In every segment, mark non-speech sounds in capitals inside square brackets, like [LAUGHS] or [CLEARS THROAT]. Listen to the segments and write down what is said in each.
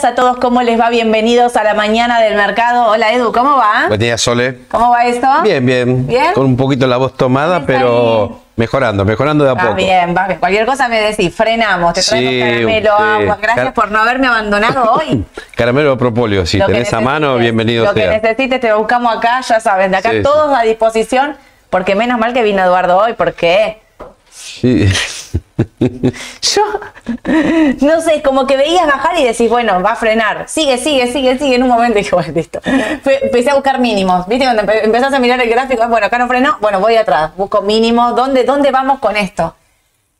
días a todos, ¿cómo les va? Bienvenidos a la mañana del mercado. Hola Edu, ¿cómo va? Buen día, Sole. ¿Cómo va esto? Bien, bien. ¿Bien? Con un poquito la voz tomada, pero mejorando, mejorando de a Va poco. bien, va bien. Cualquier cosa me decís, frenamos, te Sí, caramelo, agua. Gracias Car- por no haberme abandonado [LAUGHS] hoy. Caramelo o propóleo, si Lo que tenés a mano, bienvenido Lo que sea. necesites te buscamos acá, ya saben, de acá Sí, todos a disposición, porque menos mal que vino Eduardo hoy, porque Sí. [LAUGHS] yo, no sé, como que veías bajar y decís, bueno, va a frenar, sigue, sigue, sigue, sigue, en un momento dije, bueno, listo. Empecé a buscar mínimos, ¿viste? Cuando empe- empezás a mirar el gráfico, bueno, acá no frenó, bueno, voy atrás, busco mínimos, ¿dónde, dónde vamos con esto?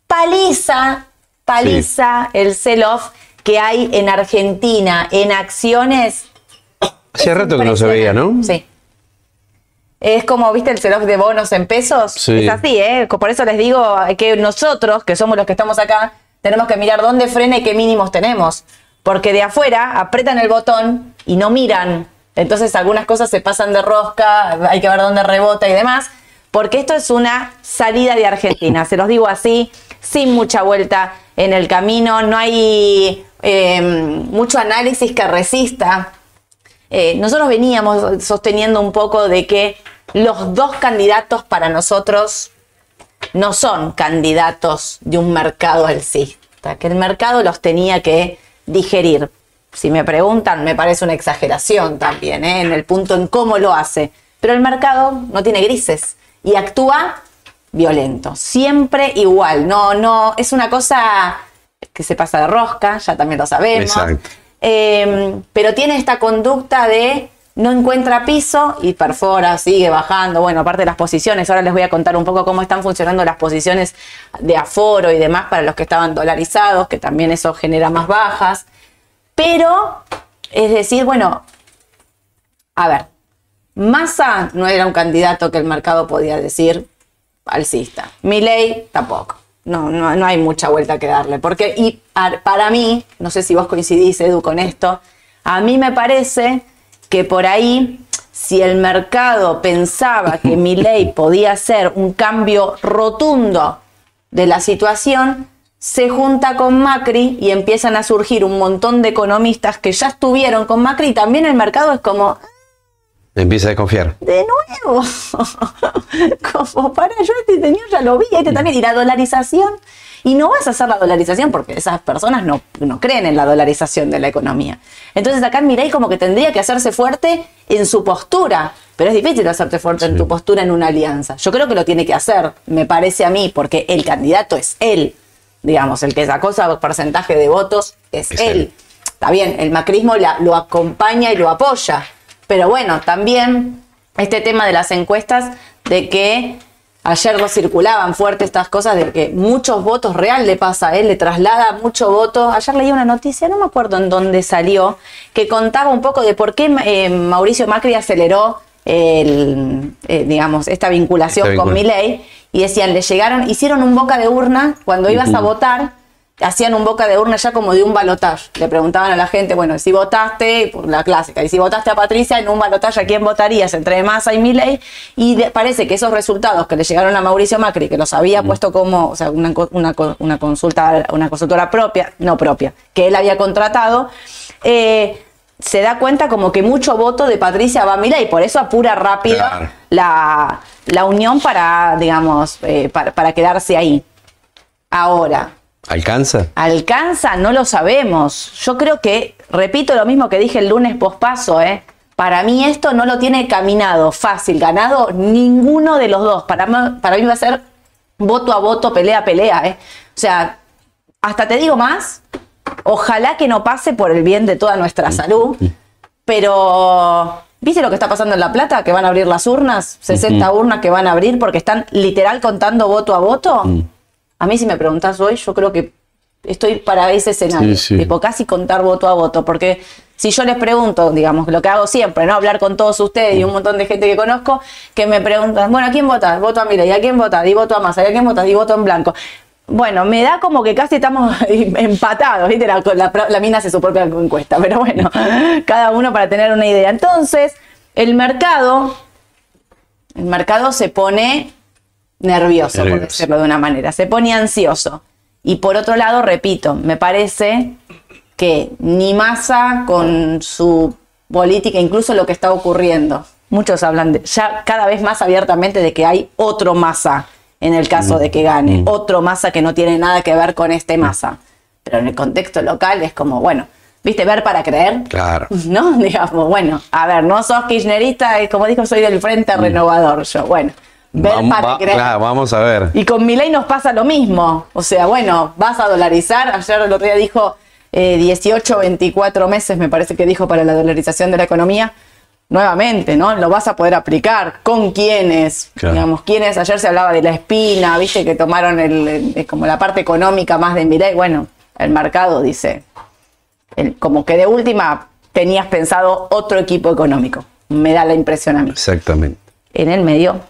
Paliza, paliza el sell-off que hay en Argentina en acciones Hacía es rato que no se veía, ¿no? Sí. Es como, viste, el sell-off de bonos en pesos. Sí. Es así, ¿eh? Por eso les digo que nosotros, que somos los que estamos acá, tenemos que mirar dónde frena y qué mínimos tenemos. Porque de afuera apretan el botón y no miran. Entonces algunas cosas se pasan de rosca, hay que ver dónde rebota y demás. Porque esto es una salida de Argentina. Se los digo así, sin mucha vuelta en el camino. No hay eh, mucho análisis que resista eh, nosotros veníamos sosteniendo un poco de que los dos candidatos para nosotros no son candidatos de un mercado alcista, que el mercado los tenía que digerir. Si me preguntan, me parece una exageración también, ¿eh? en el punto en cómo lo hace. Pero el mercado no tiene grises y actúa violento, siempre igual. No, no, es una cosa que se pasa de rosca, ya también lo sabemos. Exacto. Eh, pero tiene esta conducta de no encuentra piso y perfora, sigue bajando. Bueno, aparte de las posiciones, ahora les voy a contar un poco cómo están funcionando las posiciones de aforo y demás para los que estaban dolarizados, que también eso genera más bajas. Pero, es decir, bueno, a ver, Massa no era un candidato que el mercado podía decir alcista. Milei tampoco. No, no, no hay mucha vuelta que darle. Porque, y para mí, no sé si vos coincidís, Edu, con esto, a mí me parece que por ahí, si el mercado pensaba que [LAUGHS] Milei podía hacer un cambio rotundo de la situación, se junta con Macri y empiezan a surgir un montón de economistas que ya estuvieron con Macri y también el mercado es como, Empieza a desconfiar. de nuevo. [LAUGHS] Como para, yo este señor ya lo vi, este también. Y la dolarización. Y no vas a hacer la dolarización porque esas personas no, no creen en la dolarización de la economía. Entonces acá Mireille como que tendría que hacerse fuerte en su postura. Pero es difícil hacerte fuerte en tu postura en una alianza. Yo creo que lo tiene que hacer, me parece a mí, porque el candidato es él. Digamos, el que sacó ese porcentaje de votos es, Es él. él. Está bien, el macrismo la- lo acompaña y lo apoya. Pero bueno, también este tema de las encuestas, de que ayer lo circulaban fuerte estas cosas, de que muchos votos real le pasa él, le traslada mucho voto. Ayer leí una noticia, no me acuerdo en dónde salió, que contaba un poco de por qué eh, Mauricio Macri aceleró el, eh, digamos, esta vinculación Esta con Milei y decían, le llegaron, hicieron un boca de urna cuando ibas a votar, hacían un boca de urna ya como de un balotaje. Le preguntaban a la gente, bueno, si votaste, por la clásica, y si votaste a Patricia en un balotaje, ¿a quién votarías entre Massa y Milei? Y de- parece que esos resultados que le llegaron a Mauricio Macri, que los había puesto como, o sea, una, co- una, co- una consulta, una consultora propia, no propia, que él había contratado, eh, se da cuenta como que mucho voto de Patricia va a Milei, por eso apura rápido Claro. la, la unión para, digamos, eh, para, para quedarse ahí. Ahora, ¿Alcanza? ¿alcanza? No lo sabemos. Yo creo que, repito lo mismo que dije el lunes pospaso, ¿eh? Para mí esto no lo tiene caminado, fácil, ganado ninguno de los dos. Para, mí- para mí va a ser voto a voto, pelea a pelea, ¿eh? O sea, hasta te digo más, ojalá que no pase por el bien de toda nuestra salud, pero ¿viste lo que está pasando en La Plata? Que van a abrir las urnas, 60 urnas que van a abrir porque están literal contando voto a voto. A mí si me preguntás hoy, yo creo que estoy para ese escenario, Sí, sí. tipo casi contar voto a voto, porque si yo les pregunto, digamos, lo que hago siempre, ¿no? Hablar con todos ustedes y un montón de gente que conozco, que me preguntan, bueno, ¿a quién votas? Voto a Milei, ¿a quién votas? Y voto a Massa, ¿y a quién votas? Y voto en blanco. Bueno, me da como que casi estamos [LAUGHS] empatados, ¿viste? La, la, la mina hace su propia encuesta, pero bueno, [LAUGHS] cada uno para tener una idea. Entonces, el mercado, el mercado se pone nervioso, por Nervioso. decirlo de una manera, se pone ansioso. Y por otro lado, repito, me parece que ni masa con su política, incluso lo que está ocurriendo. Muchos hablan de, ya cada vez más abiertamente de que hay otro masa en el caso de que gane, otro masa que no tiene nada que ver con este masa. Pero en el contexto local es como, bueno, ¿viste? Ver para creer. Claro. ¿No? [LAUGHS] Digamos, bueno, a ver, no sos kirchnerista, como dijo, soy del Frente Renovador. Yo, bueno, ver Vamos, para va- creer. claro, vamos a ver. Y con Milei nos pasa lo mismo. O sea, bueno, vas a dolarizar. Ayer el otro día dijo eh, 18, 24 meses, me parece que dijo, para la dolarización de la economía. Nuevamente, ¿no? Lo vas a poder aplicar. ¿Con quiénes? Claro. Digamos, quiénes. Ayer se hablaba de la espina, viste que tomaron el, el- como la parte económica más de Milei. Bueno, el mercado dice, el- como que de última tenías pensado otro equipo económico. Me da la impresión a mí Exactamente. en el medio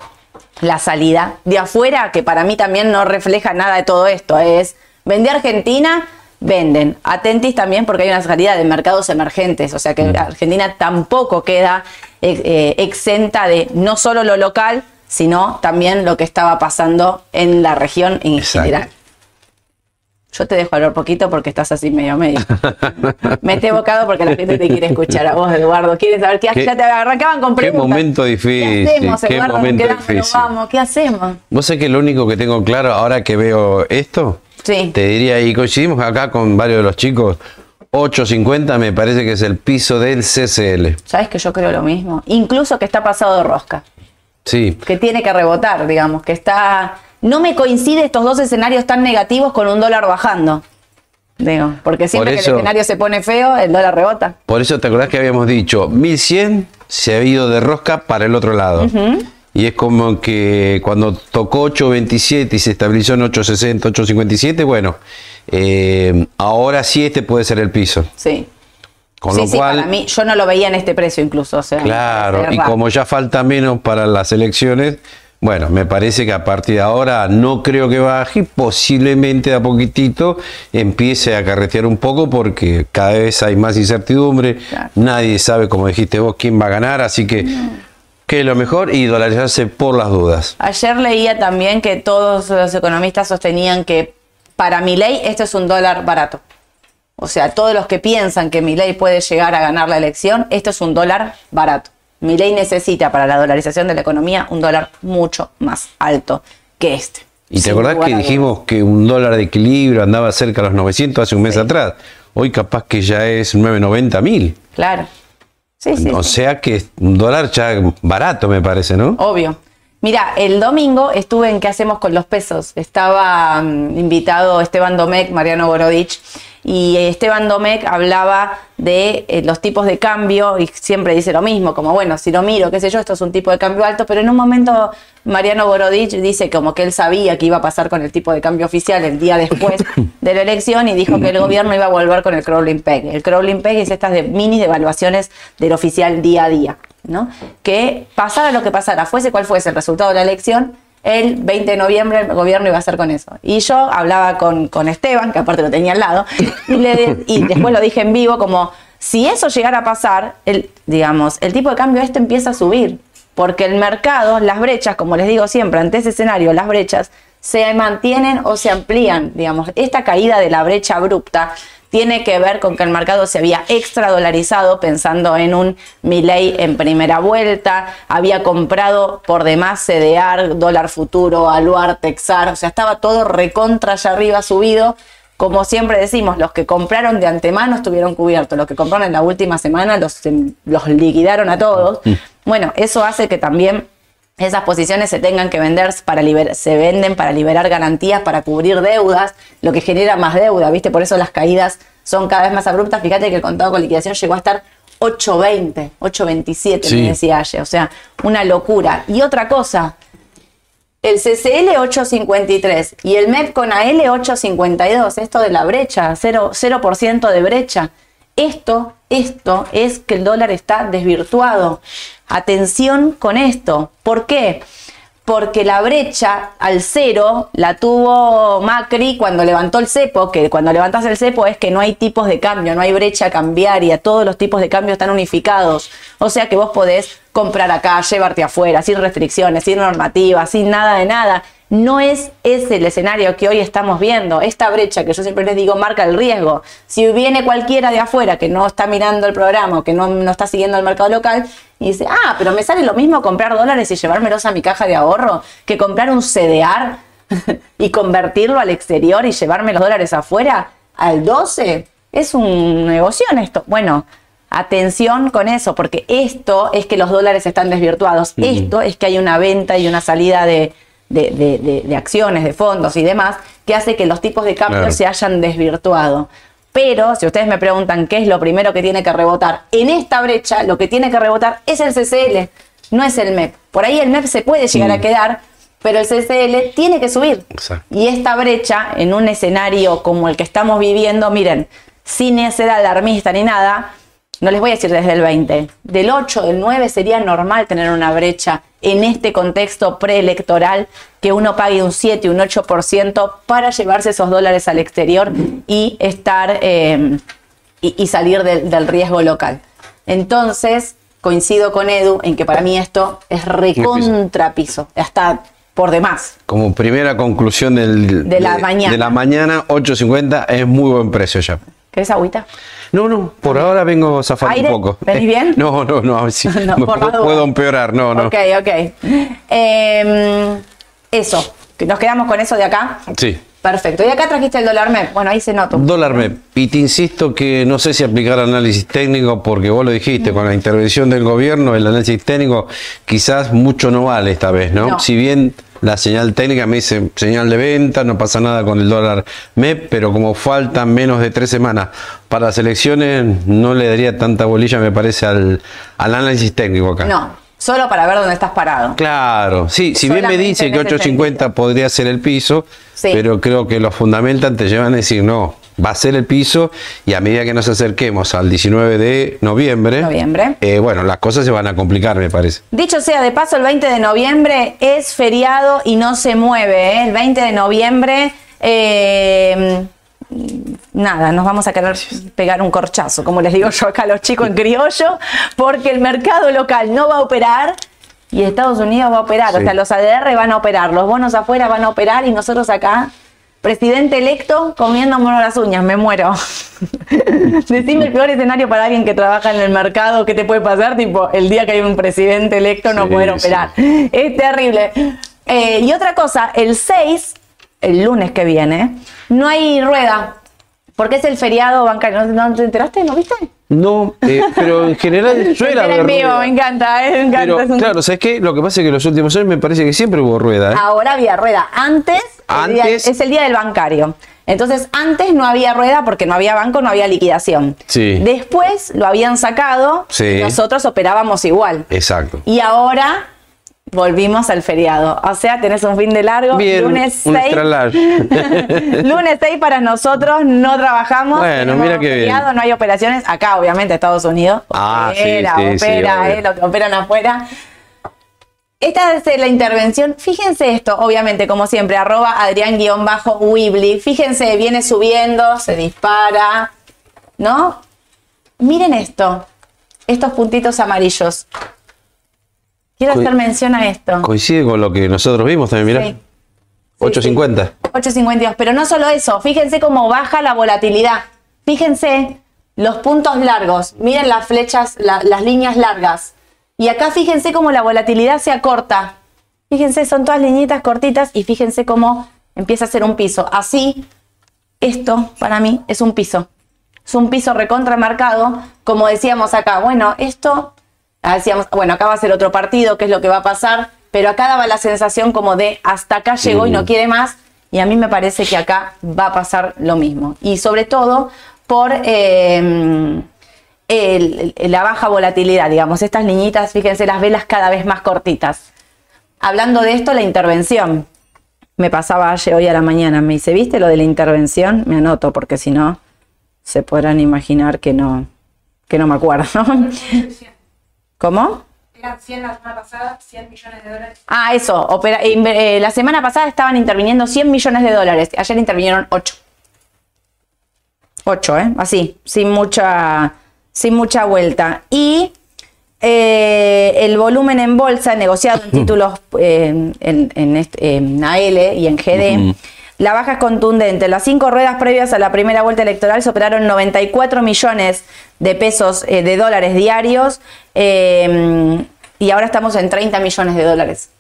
la salida de afuera, que para mí también no refleja nada de todo esto, es vende Argentina, venden. Atentis también porque hay una salida de mercados emergentes, o sea que Argentina tampoco queda eh, eh, exenta de no solo lo local, sino también lo que estaba pasando en la región en Exacto. general. Yo te dejo hablar poquito porque estás así medio medio. Mete bocado porque la gente te quiere escuchar a vos, Eduardo. Quieren saber qué, Qué- ya te arrancaban con qué preguntas. momento difícil, ¿Qué hacemos, qué Eduardo? Momento quedamos, difícil. vamos. ¿Qué hacemos? Vos sabés que lo único que tengo claro ahora que veo esto, Sí. te diría, y coincidimos acá con varios de los chicos, 8.50 me parece que es el piso del CCL. Sabes que yo creo lo mismo. Incluso que está pasado de rosca. Sí, Que tiene que rebotar, digamos. Que está. No me coincide estos dos escenarios tan negativos con un dólar bajando. Digo, porque siempre que eso- el escenario se pone feo, el dólar rebota. por eso te acordás que habíamos dicho, 1100 se ha ido de rosca para el otro lado. Y es como que cuando tocó 8.27 y se estabilizó en 8.60, 8.57, bueno, eh, ahora sí este puede ser el piso. Sí. Con sí, lo sí, cual, para mí, yo no lo veía en este precio incluso. O sea, me Claro, y como ya falta menos para las elecciones, bueno, me parece que a partir de ahora no creo que baje posiblemente de a poquitito empiece a carretear un poco porque cada vez hay más incertidumbre, Claro. nadie sabe, como dijiste vos, quién va a ganar, así que que es lo mejor y dolarizarse por las dudas. Ayer leía también que todos los economistas sostenían que para mi ley esto es un dólar barato. O sea, todos los que piensan que mi ley puede llegar a ganar la elección, esto es un dólar barato. Mi ley necesita para la dolarización de la economía un dólar mucho más alto que este. Y te acordás que dijimos que un dólar de equilibrio andaba cerca de los 900 hace un mes atrás. Hoy capaz que ya es 990 mil. Claro. Sí, sí. O sea que un dólar ya barato, me parece, ¿no? Obvio. Mira, el domingo estuve en ¿Qué hacemos con los pesos? Estaba mm, invitado Esteban Domecq, Mariano Borodich, y Esteban Domecq hablaba de eh, los tipos de cambio y siempre dice lo mismo, como bueno, si lo miro, qué sé yo, esto es un tipo de cambio alto, pero en un momento Mariano Borodich dice como que él sabía que iba a pasar con el tipo de cambio oficial el día después [COUGHS] de la elección y dijo que el gobierno iba a volver con el crawling peg. El crawling peg es estas de mini devaluaciones del oficial día a día. ¿No? Que pasara lo que pasara, fuese cual fuese el resultado de la elección, el 20 de noviembre el gobierno iba a hacer con eso. Y yo hablaba con, con Esteban, que aparte lo tenía al lado, y, y después lo dije en vivo como, si eso llegara a pasar, el, digamos, el tipo de cambio este empieza a subir, porque el mercado, las brechas, como les digo siempre, ante ese escenario, las brechas se mantienen o se amplían, digamos, esta caída de la brecha abrupta tiene que ver con que el mercado se había extra dolarizado pensando en un Milley en primera vuelta, había comprado por demás CDR, dólar futuro, Aluar, Texar, o sea, estaba todo recontra allá arriba subido. Como siempre decimos, los que compraron de antemano estuvieron cubiertos, los que compraron en la última semana los, los liquidaron a todos. Bueno, eso hace que también esas posiciones se tengan que vender para liber- se venden para liberar garantías, para cubrir deudas, lo que genera más deuda, ¿viste? Por eso las caídas son cada vez más abruptas. Fíjate que el contado con liquidación llegó a estar 8.20, 8.27, Sí. me decía ayer. O sea, una locura. Y otra cosa, el CCL 853 y el MEP con AL 852, esto de la brecha, 0%, 0 de brecha. Esto, esto es que el dólar está desvirtuado. Atención con esto. ¿Por qué? Porque la brecha al cero la tuvo Macri cuando levantó el cepo, que cuando levantas el cepo es que no hay tipos de cambio, no hay brecha cambiaria, todos los tipos de cambio están unificados. O sea que vos podés comprar acá, llevarte afuera, sin restricciones, sin normativas, sin nada de nada. No es ese el escenario que hoy estamos viendo. Esta brecha que yo siempre les digo marca el riesgo. Si viene cualquiera de afuera que no está mirando el programa que no, no está siguiendo el mercado local y dice, ah, pero me sale lo mismo comprar dólares y llevármelos a mi caja de ahorro que comprar un CDR [LAUGHS] y convertirlo al exterior y llevarme los dólares afuera al 12. Es un negocio en esto. Bueno, atención con eso, porque esto es que los dólares están desvirtuados. Esto es que hay una venta y una salida de, de, de, de, acciones, de fondos y demás, que hace que los tipos de cambio Claro. se hayan desvirtuado. Pero si ustedes me preguntan qué es lo primero que tiene que rebotar en esta brecha, lo que tiene que rebotar es el CCL, no es el MEP. Por ahí el MEP se puede llegar a quedar, pero el CCL tiene que subir. Exacto. Y esta brecha, en un escenario como el que estamos viviendo, miren, sin ser alarmista ni nada, no les voy a decir desde el 20, del 8, del 9 sería normal tener una brecha en este contexto preelectoral que uno pague un 7, un 8% para llevarse esos dólares al exterior y estar eh, y, y salir del- del riesgo local. Entonces, coincido con Edu en que para mí esto es recontrapiso, hasta por demás. Como primera conclusión del, De la mañana. de la mañana, 8.50 es muy buen precio ya. ¿Querés agüita? No, no, por ahora vengo zafando ¿Aire? un poco. ¿Venís bien? [LAUGHS] No, no, no, a ver si [LAUGHS] No, me por pu- la duda. puedo empeorar, no, no. Ok, ok. Em, eso, nos quedamos con eso de acá. Sí. Perfecto. Y acá trajiste el dólar MEP. Bueno, ahí se nota. Dólar MEP. Y te insisto que no sé si aplicar análisis técnico, porque vos lo dijiste, con la intervención del gobierno, el análisis técnico quizás mucho no vale esta vez, ¿no? No. Si bien la señal técnica me dice señal de venta, no pasa nada con el dólar MEP, pero como faltan menos de tres semanas para las elecciones, no le daría tanta bolilla, me parece, al, al análisis técnico acá. No, solo para ver dónde estás parado. Claro, sí, si bien me dice que ese 850 podría ser el piso, Sí. pero creo que los fundamental te llevan a decir no, va a ser el piso y a medida que nos acerquemos al 19 de noviembre, Noviembre. eh, bueno, las cosas se van a complicar, me parece. Dicho sea de paso, el 20 de noviembre es feriado y no se mueve. ¿eh? El 20 de noviembre, eh, nada, nos vamos a querer pegar un corchazo, como les digo yo acá a los chicos en criollo, porque el mercado local no va a operar. Y Estados Unidos va a operar, o sea, los ADR van a operar, los bonos afuera van a operar y nosotros acá, presidente electo, comiéndonos las uñas, me muero. [LAUGHS] Decime el peor escenario para alguien que trabaja en el mercado, ¿qué te puede pasar? Tipo, el día que hay un presidente electo no Sí, poder sí. operar. Es terrible. Eh, y otra cosa, el 6, el lunes que viene, no hay rueda, porque es el feriado bancario. ¿No, te enteraste? ¿No viste? No, eh, pero en general [LAUGHS] suele haber en vivo, rueda. me encanta, eh, me encanta. Pero un- claro, ¿sabes qué? Lo que pasa es que los últimos años me parece que siempre hubo rueda. ¿eh? Ahora había rueda. Antes, el día- Antes- es el día del bancario. Entonces, antes no había rueda porque no había banco, no había liquidación. Sí. Después lo habían sacado Sí. y nosotros operábamos igual. Exacto. Y ahora volvimos al feriado. O sea, tenés un fin de largo. Bien, lunes un 6. extra large. [LAUGHS] lunes 6 para nosotros, no trabajamos. Bueno, mira qué bien. feriado, No hay operaciones. Acá, obviamente, Estados Unidos. Ah, sí, opera, sí, sí, opera, eh, lo que operan afuera. Esta es la intervención. Fíjense esto, obviamente, como siempre, arroba Adrián-Wibli. Fíjense, viene subiendo, se dispara, ¿no? Miren esto, estos puntitos amarillos. Quiero hacer mención a esto. Coincide con lo que nosotros vimos también, mirá. Sí. 850. 8.52. Pero no solo eso, fíjense cómo baja la volatilidad. Fíjense los puntos largos. Miren las flechas, la- las líneas largas. Y acá fíjense cómo la volatilidad se acorta. Fíjense, son todas liñitas cortitas y fíjense cómo empieza a ser un piso. Así, esto para mí es un piso. Es un piso recontramarcado, como decíamos acá. Bueno, esto, decíamos, bueno, acá va a ser otro partido, qué es lo que va a pasar, pero acá daba la sensación como de hasta acá llegó y no quiere más, y a mí me parece que acá va a pasar lo mismo. Y sobre todo por eh, el- el- la baja volatilidad, digamos, estas niñitas, fíjense, las velas cada vez más cortitas. Hablando de esto, la intervención. Me pasaba ayer hoy a la mañana, me dice, ¿viste lo de la intervención? Me anoto, porque si no, se podrán imaginar que no, que no me acuerdo. [LAUGHS] ¿Cómo? Eran 100 la semana pasada, 100 millones de dólares. Ah, eso. opera- eh, la semana pasada estaban interviniendo 100 millones de dólares. Ayer intervinieron 8. 8, ¿eh? Así, sin mucha, sin mucha vuelta. Y eh, el volumen en bolsa negociado en títulos eh, en, en este- en AL y en GD. La baja es contundente. Las cinco ruedas previas a la primera vuelta electoral superaron 94 millones de pesos eh, de dólares diarios eh, y ahora estamos en 30 millones de dólares.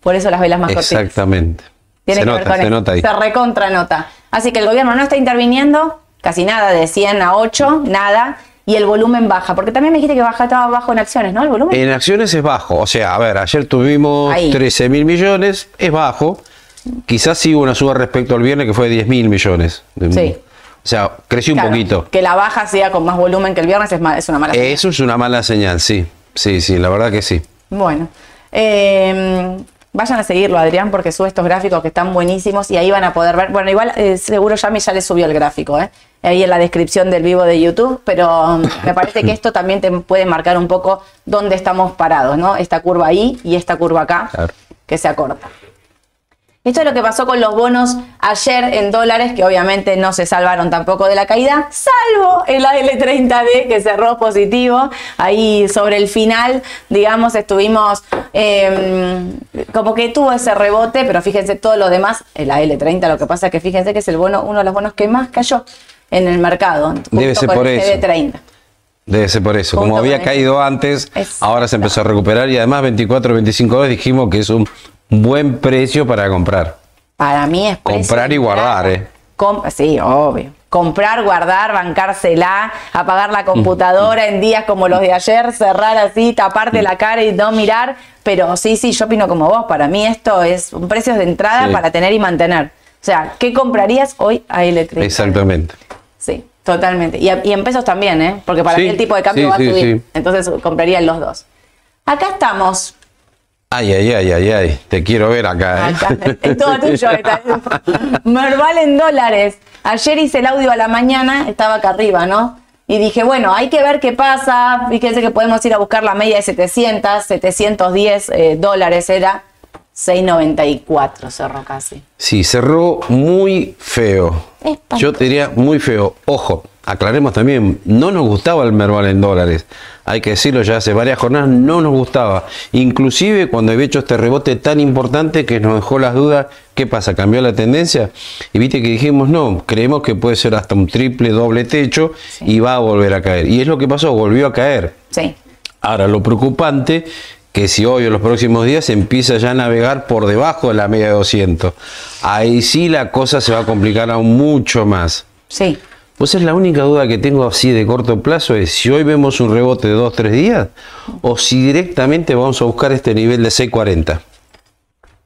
Por eso las velas más cortitas. Exactamente. Tiene se que ver nota, con se esto. nota ahí. Se recontra nota. Así que el gobierno no está interviniendo, casi nada, de 100 a 8, nada, y el volumen baja. Porque también me dijiste que baja, estaba bajo en acciones, ¿no? El volumen. En acciones es bajo. O sea, a ver, ayer tuvimos Ahí. 13 mil millones, es bajo. Quizás sí hubo una suba respecto al viernes que fue de 10 mil millones. Sí. O sea, creció un poquito. Que la baja sea con más volumen que el viernes es, es una mala señal. Eso es una mala señal, sí. Sí, sí, la verdad que sí. Bueno, eh, vayan a seguirlo, Adrián, porque sube estos gráficos que están buenísimos y ahí van a poder ver. Bueno, igual eh, seguro Yami ya le subió el gráfico, ¿eh? ahí en la descripción del vivo de YouTube, pero um, me parece que esto también te puede marcar un poco dónde estamos parados, ¿no? Esta curva ahí y esta curva acá, Claro. que se acorta. Esto es lo que pasó con los bonos ayer en dólares, que obviamente no se salvaron tampoco de la caída, salvo el AL30D que cerró positivo. Ahí sobre el final, digamos, estuvimos eh, como que tuvo ese rebote, pero fíjense todo lo demás, el AL30, lo que pasa es que fíjense que es el bono, uno de los bonos que más cayó en el mercado. Debe ser por el eso. GD30. Debe ser por eso. Junto Como había caído antes, Exacto. ahora se empezó a recuperar y además 24, 25 dólares dijimos que es un buen precio para comprar. Para mí es precio Comprar y guardar. ¿eh? Com- sí, obvio. Comprar, guardar, bancársela, apagar la computadora en días como los de ayer, cerrar así, taparte la cara y no mirar. Pero sí, sí, yo opino como vos. Para mí esto es un precio de entrada Sí. para tener y mantener. O sea, ¿qué comprarías hoy a eléctrica? Exactamente. Sí, totalmente. Y, a- y en pesos también, ¿eh? Porque para Sí, mí el tipo de cambio sí, va a subir. Entonces compraría los dos. Acá estamos. Ay, ay, ay, ay, ay. Te quiero ver acá, ¿eh? Acá, es todo tuyo. [LAUGHS] Merval en dólares. Ayer hice el audio a la mañana, estaba acá arriba, ¿no? Y dije, bueno, hay que ver qué pasa. Fíjense que podemos ir a buscar la media de 700, 710 eh, dólares era. 6.94 cerró casi. Sí, cerró muy feo. Yo te diría muy feo. Ojo, aclaremos también, no nos gustaba el Merval en dólares. Hay que decirlo ya hace varias jornadas, no nos gustaba. Inclusive cuando había hecho este rebote tan importante que nos dejó las dudas, ¿qué pasa? ¿Cambió la tendencia? Y viste que dijimos, no, creemos que puede ser hasta un triple, doble techo y va a volver a caer. Y es lo que pasó, volvió a caer. Sí. Ahora, lo preocupante que si hoy o los próximos días empieza ya a navegar por debajo de la media de 200, ahí sí la cosa se va a complicar aún mucho más. Sí. Pues es la única duda que tengo así de corto plazo es si hoy vemos un rebote de 2-3 días o si directamente vamos a buscar este nivel de 640.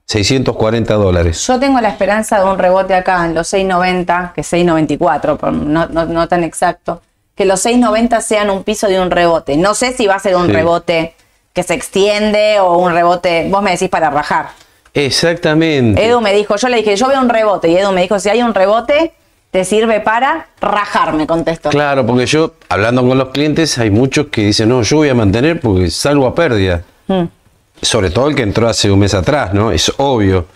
640 dólares. Yo tengo la esperanza de un rebote acá en los 6.90, que 6.94, por- no, no, no tan exacto, que los 6.90 sean un piso de un rebote. No sé si va a ser un Sí. rebote que se extiende o un rebote, vos me decís para rajar. Exactamente. Edu me dijo, yo le dije, yo veo un rebote, y Edu me dijo, si hay un rebote, te sirve para rajar, me contestó. Claro, porque yo, hablando con los clientes, hay muchos que dicen, no, yo voy a mantener porque salgo a pérdida. Mm. Sobre todo el que entró hace un mes atrás, ¿no? Es obvio.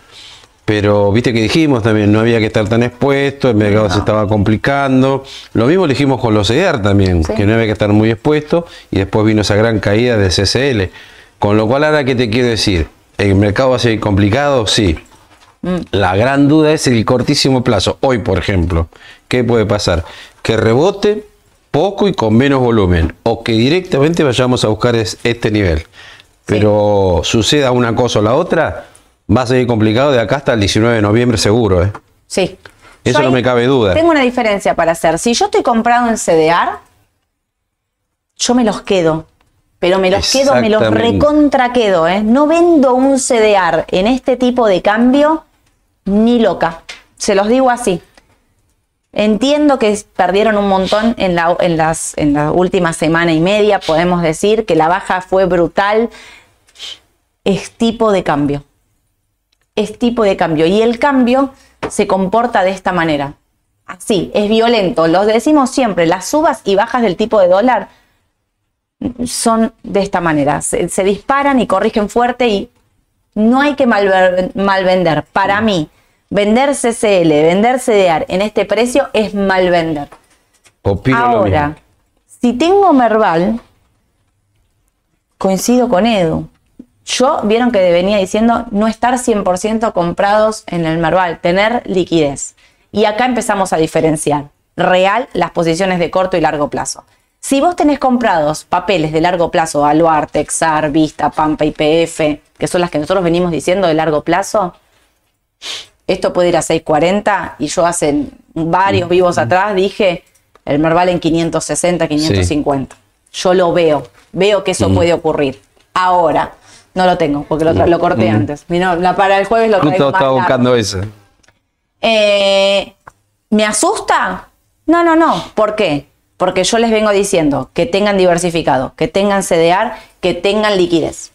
Pero viste que dijimos también, no había que estar tan expuesto, el mercado se estaba complicando. Lo mismo dijimos con los EDR también, Sí. que no había que estar muy expuesto y después vino esa gran caída de CCL. Con lo cual ahora, ¿qué te quiero decir? ¿El mercado va a ser complicado? Sí. La gran duda es el cortísimo plazo. Hoy, por ejemplo, ¿qué puede pasar? Que rebote poco y con menos volumen o que directamente vayamos a buscar es- este nivel. Pero suceda una cosa o la otra, va a seguir complicado de acá hasta el 19 de noviembre seguro. ¿eh? Sí. Eso no me cabe duda. Tengo una diferencia para hacer. Si yo estoy comprado en CDR, yo me los quedo. Pero me los quedo, me los recontra quedo. ¿eh? No vendo un CDR en este tipo de cambio ni loca. Se los digo así. Entiendo que perdieron un montón en la, en, las, en la última semana y media, podemos decir que la baja fue brutal. Es tipo de cambio es tipo de cambio y el cambio se comporta de esta manera. Así, es violento. Lo decimos siempre, las subas y bajas del tipo de dólar son de esta manera. Se, se disparan y corrigen fuerte y no hay que mal, mal vender. Para mí, vender CCL, vender CDR en este precio es mal vender. Opino lo Ahora, mismo. si tengo Merval, coincido con Edu. Yo vieron que venía diciendo no estar 100% comprados en el Merval, tener liquidez. Y acá empezamos a diferenciar real las posiciones de corto y largo plazo. Si vos tenés comprados papeles de largo plazo, Aluarte, Texar, Vista, Pampa, IPF, que son las que nosotros venimos diciendo de largo plazo, esto puede ir a 640 y yo hace varios vivos atrás dije el Merval en 560, 550. Yo lo veo, veo que eso puede ocurrir. Ahora, no lo tengo porque lo, lo corté antes. La, para el jueves lo traigo Justo estaba buscando eso. Eh, ¿Me asusta? No, no, no. ¿Por qué? Porque yo les vengo diciendo que tengan diversificado, que tengan CDR, que tengan liquidez.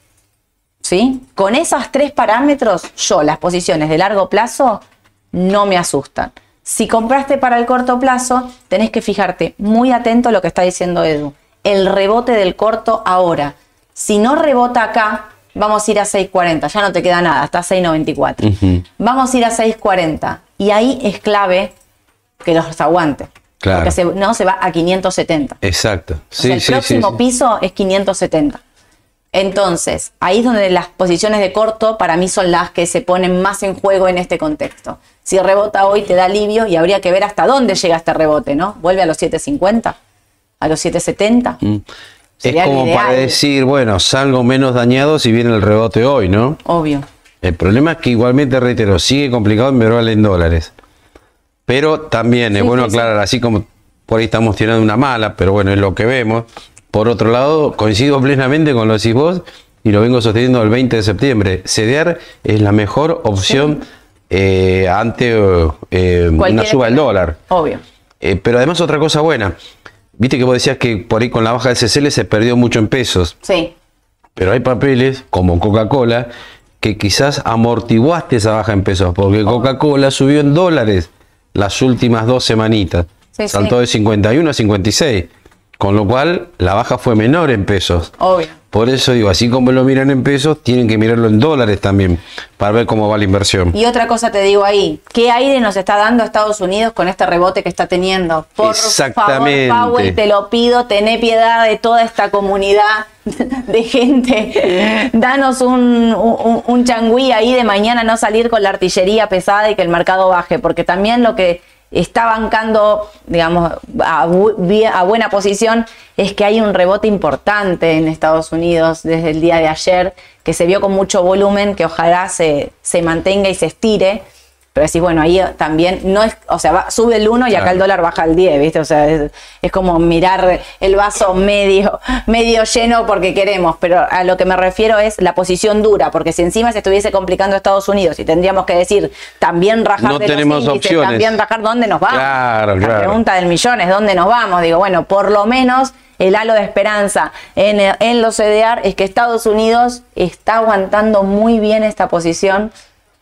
¿Sí? Con esos tres parámetros, yo las posiciones de largo plazo no me asustan. Si compraste para el corto plazo, tenés que fijarte muy atento a lo que está diciendo Edu. El rebote del corto ahora. Si no rebota acá, vamos a ir a 6.40. Ya no te queda nada, está a 6.94. Vamos a ir a 6.40. Y ahí es clave que los aguante. Claro. Porque se- no se va a 570. Exacto. O Sí, sea, el sí, próximo sí. piso es 570. Entonces, ahí es donde las posiciones de corto para mí son las que se ponen más en juego en este contexto. Si rebota hoy te da alivio y habría que ver hasta dónde llega este rebote, ¿no? ¿Vuelve a los 750? ¿A los 770? Es Sería el como ideal. para decir, bueno, salgo menos dañado si viene el rebote hoy, ¿no? Obvio. El problema es que igualmente, reitero, sigue complicado en Merval en dólares. Pero también es bueno sí, sí. aclarar, así como por ahí estamos tirando una mala, pero bueno, es lo que vemos. Por otro lado, coincido plenamente con lo que decís vos y lo vengo sosteniendo el 20 de septiembre. CDR es la mejor opción eh, ante eh, una suba del dólar. Obvio. Eh, pero además otra cosa buena. Viste que vos decías que por ahí con la baja del CCL se perdió mucho en pesos. Sí. Pero hay papeles, como Coca-Cola, que quizás amortiguaste esa baja en pesos, Oh. porque Coca-Cola subió en dólares las últimas dos semanitas. Sí, Saltó sí. de 51 a 56, con lo cual la baja fue menor en pesos. Obvio. Por eso digo, así como lo miran en pesos, tienen que mirarlo en dólares también, para ver cómo va la inversión. Y otra cosa te digo ahí, ¿qué aire nos está dando Estados Unidos con este rebote que está teniendo? Por Exactamente. favor, Powell, te lo pido, tené piedad de toda esta comunidad de gente. Danos un, un, un changüí ahí de mañana no salir con la artillería pesada y que el mercado baje, porque también lo que está bancando, digamos, a, a buena posición es que hay un rebote importante en Estados Unidos desde el día de ayer, que se vio con mucho volumen, que ojalá se, se mantenga y se estire. Pero decís, bueno, ahí también no es, o sea, va- sube el 1 y acá el dólar baja al 10, ¿viste? O sea, es, es como mirar el vaso medio, medio lleno porque queremos, pero a lo que me refiero es la posición dura, porque si encima se estuviese complicando Estados Unidos y tendríamos que decir también rajar No de los tenemos índices, opciones. también rajar dónde nos vamos. Claro, La claro. pregunta del millón es dónde nos vamos. Digo, bueno, por lo menos el halo de esperanza en, en los CDR es que Estados Unidos está aguantando muy bien esta posición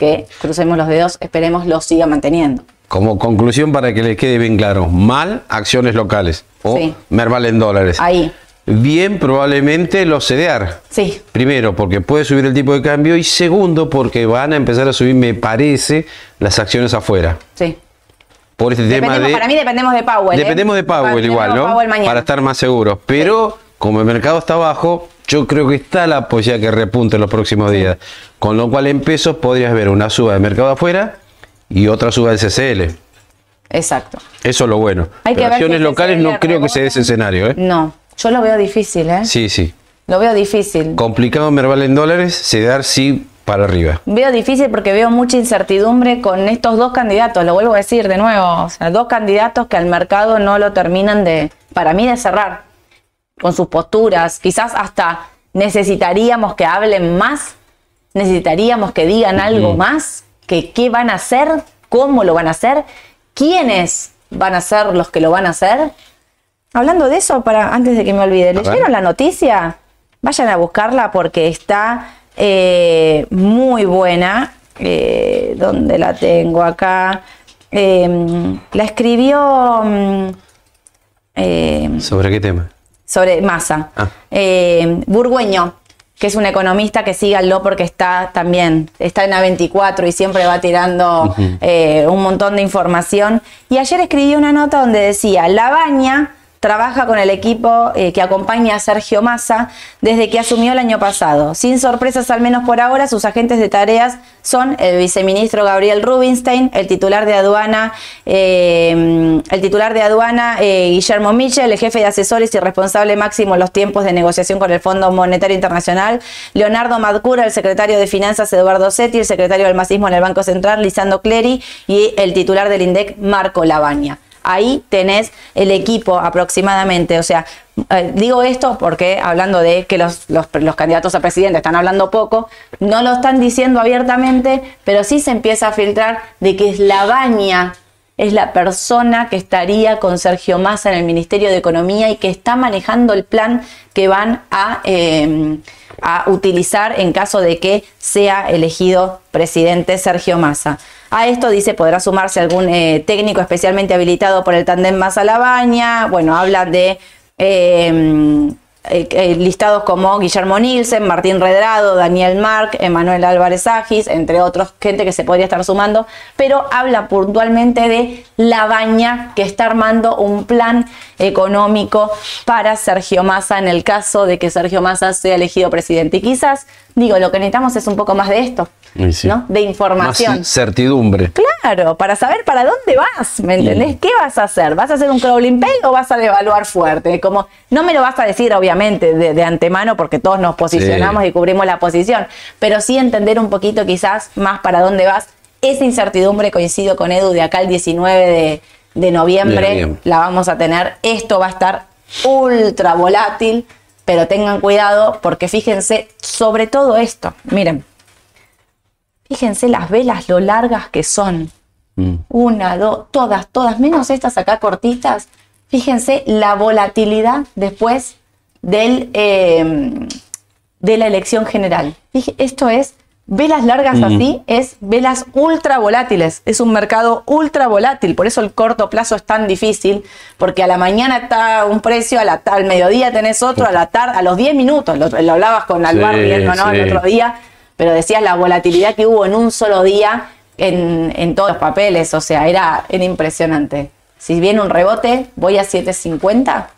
que, crucemos los dedos, esperemos lo siga manteniendo. Como conclusión, para que les quede bien claro, mal acciones locales o Sí. Merval en dólares. Ahí, Bien, probablemente los CDR. sí, Primero, porque puede subir el tipo de cambio y segundo, porque van a empezar a subir, me parece, las acciones afuera. sí. Por este tema de... para mí dependemos de Powell. ¿eh? Dependemos de Powell Dependemos igual, ¿no? Powell mañana. Para estar más seguros. Pero como el mercado está bajo, yo creo que está la posibilidad que repunte en los próximos días. Con lo cual en pesos podrías ver una suba de mercado afuera y otra suba del CCL. Exacto. Eso es lo bueno. Hay que Pero acciones locales no creo que se dé ese escenario, ¿eh? No, yo lo veo difícil, ¿eh? Sí, sí. Lo veo difícil. Complicado Merval en dólares, se dar sí para arriba. Veo difícil porque veo mucha incertidumbre con estos dos candidatos, lo vuelvo a decir de nuevo, o sea, dos candidatos que al mercado no lo terminan de, para mí, de cerrar con sus posturas. Quizás hasta necesitaríamos que hablen más, necesitaríamos que digan algo más, que qué van a hacer, cómo lo van a hacer, quiénes van a ser los que lo van a hacer. Hablando de eso, para antes de que me olvide. ¿leyeron la noticia? Vayan a buscarla porque está eh, muy buena. Eh, ¿Dónde la tengo acá? Eh, la escribió mm, eh, ¿Sobre qué tema? Sobre masa. Ah. Eh, Burgueño, que es un economista que síganlo porque está también, está en A24 y siempre va tirando eh, un montón de información. Y ayer escribí una nota donde decía, la baña trabaja con el equipo eh, que acompaña a Sergio Massa desde que asumió el año pasado. Sin sorpresas, al menos por ahora, sus agentes de tareas son el viceministro Gabriel Rubinstein, el titular de aduana, eh, el titular de aduana eh, Guillermo Michel, el jefe de asesores y responsable máximo en los tiempos de negociación con el Fondo Monetario Internacional, Leonardo Madcura, el secretario de Finanzas Eduardo Setti, el secretario del Masismo en el Banco Central Lisando Clery y el titular del INDEC Marco Labaña. Ahí tenés el equipo aproximadamente, o sea, eh, digo esto porque hablando de que los, los, candidatos a presidente están hablando poco, no lo están diciendo abiertamente, pero sí se empieza a filtrar de que es Labaña es la persona que estaría con Sergio Massa en el Ministerio de Economía y que está manejando el plan que van a, eh, a utilizar en caso de que sea elegido presidente Sergio Massa. A esto dice podrá sumarse algún eh, técnico especialmente habilitado por el tandem Massa Labaña. Bueno, habla de eh, eh, eh, listados como Guillermo Nielsen, Martín Redrado, Daniel Marc, Emanuel Álvarez Agis, entre otros, gente que se podría estar sumando, pero habla puntualmente de la baña que está armando un plan económico para Sergio Massa en el caso de que Sergio Massa sea elegido presidente. Y quizás, digo, lo que necesitamos es un poco más de esto. Sí. ¿no? De información. Más certidumbre. Claro, para saber para dónde vas, ¿me entendés? ¿Qué vas a hacer? ¿Vas a hacer un crawling pay o vas a devaluar fuerte? Como no me lo vas a decir, obviamente, de, de antemano, porque todos nos posicionamos sí. y cubrimos la posición, pero sí entender un poquito quizás más para dónde vas. Esa incertidumbre, coincido con Edu, de acá el 19 de, de noviembre bien. la vamos a tener. Esto va a estar ultra volátil, pero tengan cuidado porque fíjense sobre todo esto. Miren, Fíjense las velas, lo largas que son. Mm. Una, dos, todas, todas, menos estas acá cortitas. Fíjense la volatilidad después del, eh, de la elección general. Esto es, velas largas mm. así, es velas ultra volátiles. Es un mercado ultra volátil. Por eso el corto plazo es tan difícil, porque a la mañana está un precio, a la, al mediodía tenés otro, a la tarde, a los 10 minutos. Lo, lo hablabas con Alvar sí, viendo, ¿no? Sí. El otro día pero decías la volatilidad que hubo en un solo día en, en todos los papeles, o sea, era, era, impresionante. Si viene un rebote, voy a 750.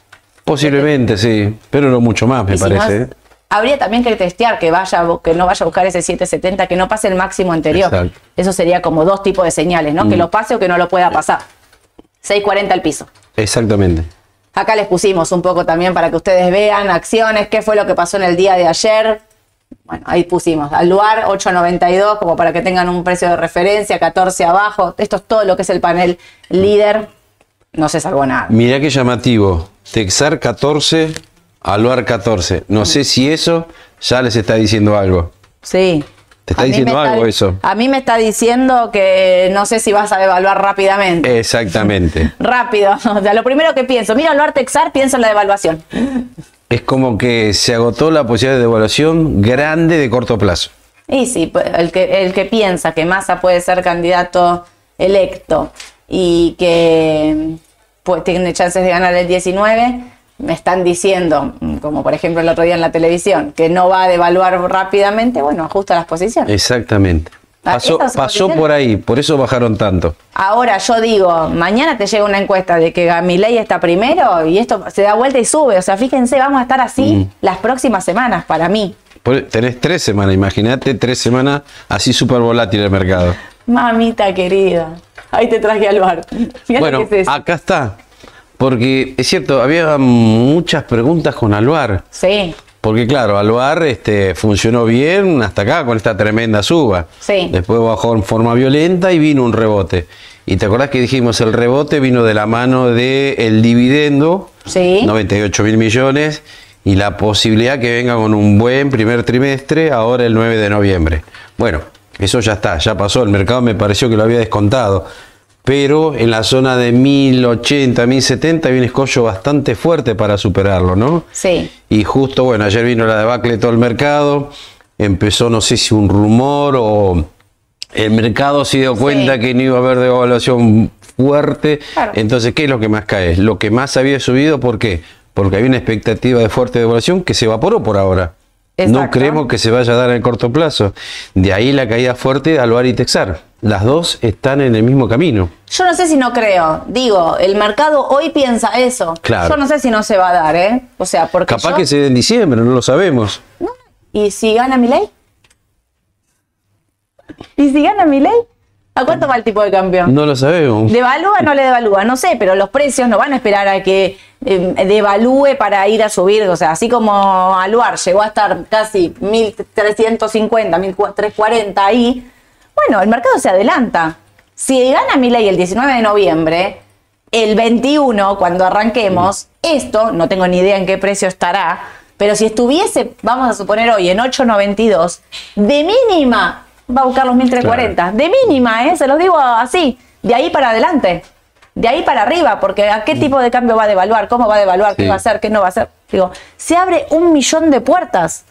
Posiblemente, sí, pero no mucho más, me parece. Más, habría también que testear que vaya que no vaya a buscar ese 770, que no pase el máximo anterior. Exacto. Eso sería como dos tipos de señales, ¿no? Mm. Que lo pase o que no lo pueda pasar. 640 al piso. Exactamente. Acá les pusimos un poco también para que ustedes vean acciones, qué fue lo que pasó en el día de ayer. Bueno, ahí pusimos al lugar 8.92 como para que tengan un precio de referencia, 14 abajo. Esto es todo lo que es el panel líder. No se salvó nada. Mirá qué llamativo. Texar 14, Aluar 14. No mm. sé si eso ya les está diciendo algo. Sí. ¿Te está diciendo algo eso? A mí me está diciendo que no sé si vas a evaluar rápidamente. Exactamente. [LAUGHS] Rápido. [LAUGHS] O sea, lo primero que pienso, mira Aluar Texar, pienso en la devaluación es como que se agotó la posibilidad de devaluación grande de corto plazo. Y sí, pues, el que, el que piensa que Massa puede ser candidato electo y que pues, tiene chances de ganar el 19, me están diciendo, como por ejemplo el otro día en la televisión, que no va a devaluar rápidamente, bueno, ajusta las posiciones. Exactamente. Ah, pasó, pasó por ahí, por eso bajaron tanto. Ahora yo digo, mañana te llega una encuesta de que Gamilei está primero y esto se da vuelta y sube. O sea, fíjense, vamos a estar así mm. las próximas semanas para mí. Tenés tres semanas, imagínate tres semanas así súper volátil el mercado. Mamita querida, ahí te traje al bar. Fíjate bueno, es acá está. Porque es cierto, había muchas preguntas con Alvar. Sí. Porque claro, Aluar este, funcionó bien hasta acá con esta tremenda suba. Sí. Después bajó en forma violenta y vino un rebote. Y te acordás que dijimos el rebote vino de la mano del el dividendo, sí. 98 mil millones, y la posibilidad que venga con un buen primer trimestre ahora el 9 de noviembre. Bueno, eso ya está, ya pasó. El mercado me pareció que lo había descontado pero en la zona de 1080, 1070 hay un escollo bastante fuerte para superarlo, ¿no? Sí. Y justo, bueno, ayer vino la debacle de todo el mercado, empezó no sé si un rumor o el mercado se dio cuenta sí. que no iba a haber devaluación fuerte, claro. entonces, ¿qué es lo que más cae? Lo que más había subido, ¿por qué? Porque había una expectativa de fuerte devaluación que se evaporó por ahora. Exacto. No creemos que se vaya a dar en el corto plazo. De ahí la caída fuerte de Alvar y Texar. Las dos están en el mismo camino. Yo no sé si no creo. Digo, el mercado hoy piensa eso. Claro. Yo no sé si no se va a dar, ¿eh? O sea, porque. Capaz yo- que se dé en diciembre, no lo sabemos. ¿Y si gana mi ley? ¿Y si gana mi ley? ¿A cuánto va el tipo de cambio? No lo sabemos. ¿Devalúa o no le devalúa? No sé, pero los precios no van a esperar a que eh, devalúe para ir a subir. O sea, así como Aluar llegó a estar casi 1350, 1340 ahí, bueno, el mercado se adelanta. Si gana mi ley el 19 de noviembre, el 21, cuando arranquemos, esto, no tengo ni idea en qué precio estará, pero si estuviese, vamos a suponer hoy, en 8.92, de mínima va a buscar los 1.340. De mínima, ¿eh? Se los digo así, de ahí para adelante, de ahí para arriba, porque ¿a qué tipo de cambio va a devaluar? ¿Cómo va a devaluar? ¿Qué Sí. va a hacer? ¿Qué no va a hacer? Digo, se abre un millón de puertas.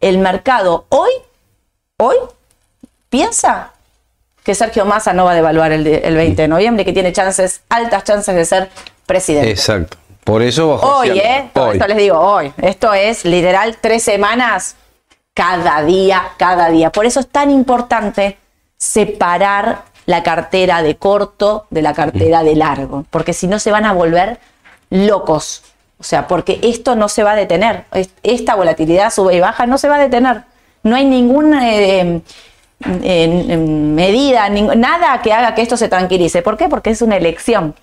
El mercado hoy, hoy, piensa que Sergio Massa no va a devaluar el, de- el 20 de noviembre que tiene chances, altas chances de ser presidente. Exacto. Por eso bajó. Hoy. ¿eh? Por Hoy. eso les digo, hoy. Esto es literal tres semanas cada día, cada día. Por eso es tan importante separar la cartera de corto de la cartera de largo, porque si no se van a volver locos. O sea, porque esto no se va a detener. Es- Esta volatilidad sube y baja no se va a detener. No hay ninguna eh, eh, medida, nada que haga que esto se tranquilice. ¿Por qué? Porque es una elección.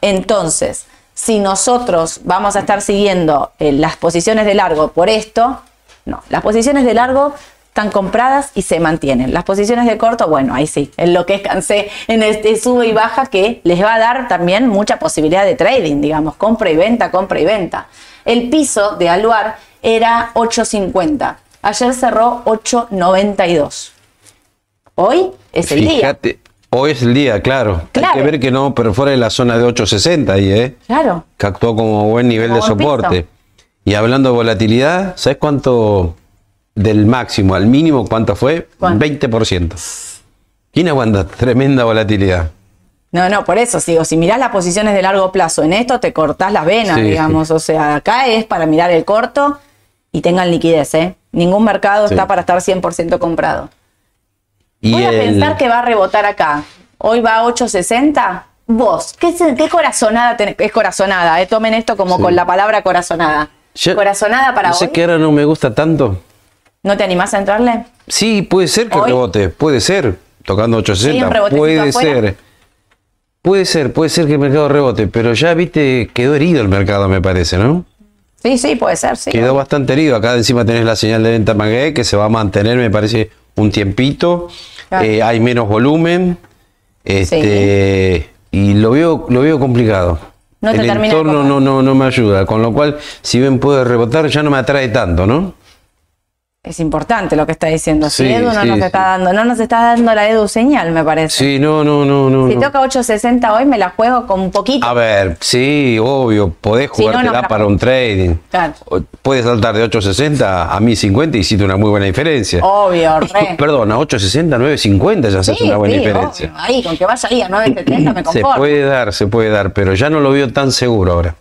Entonces, si nosotros vamos a estar siguiendo eh, las posiciones de largo por esto, no, las posiciones de largo están compradas y se mantienen. Las posiciones de corto, bueno, ahí sí, en lo que escansé en este sube y baja que les va a dar también mucha posibilidad de trading, digamos, compra y venta, compra y venta. El piso de Aluar era 8.50. Ayer cerró 8.92. Hoy es el día. Fíjate, hoy es el día, claro. Claro. Hay que ver que no, pero fuera de la zona de 860 ahí, ¿eh? Claro. Que actuó como buen nivel Como de soporte. Y hablando de volatilidad, ¿sabes cuánto del máximo al mínimo cuánto fue? ¿Cuánto? 20%. ¿Quién aguanta tremenda volatilidad? No, no, por eso sigo. Si mirás las posiciones de largo plazo, en esto te cortás las venas, Sí, digamos. O sea, acá es para mirar el corto y tengan liquidez, ¿eh? Ningún mercado Sí. está para estar 100% comprado. Y Voy a el- pensar que va a rebotar acá. Hoy va a 8.60. Vos, ¿qué, corazonada tenés? Es corazonada, ¿eh? Tomen esto como Sí. con la palabra corazonada. Yo- corazonada para no sé hoy. que ahora no me gusta tanto. ¿No te animás a entrarle? Sí, puede ser que Hoy- rebote, puede ser, tocando Sí, un 860, rebotecito puede afuera. ser. Puede ser, puede ser que el mercado rebote, pero ya viste, quedó herido el mercado, me parece, ¿no? Sí, sí, puede ser, sí. Quedó bastante herido. Acá encima tenés la señal de venta MAGE que se va a mantener, me parece, un tiempito. Claro. Eh, hay menos volumen. Este, Y lo veo, lo veo complicado. No el entorno no, no, no me ayuda. Con lo cual, si bien puede rebotar, ya no me atrae tanto, ¿no? Es importante lo que está diciendo. Si Sí, Edu no sí, nos sí. está dando, no nos está dando la Edu señal, me parece. Sí, no, no, no, no. Si no. toca 8.60 hoy, me la juego con un poquito. A ver, sí, obvio, podés Si no, no jugártela la- para un trading. Claro. Puedes saltar de 8.60 a 1.050 y hiciste una muy buena diferencia. Obvio, re. [LAUGHS] Perdón, a 8.60, 9.50 ya haces Sí, una buena sí, diferencia. obvio. Ahí, con que vaya ahí a 9.70 me [LAUGHS] Se conformo. puede dar, se puede dar, pero ya no lo veo tan seguro ahora.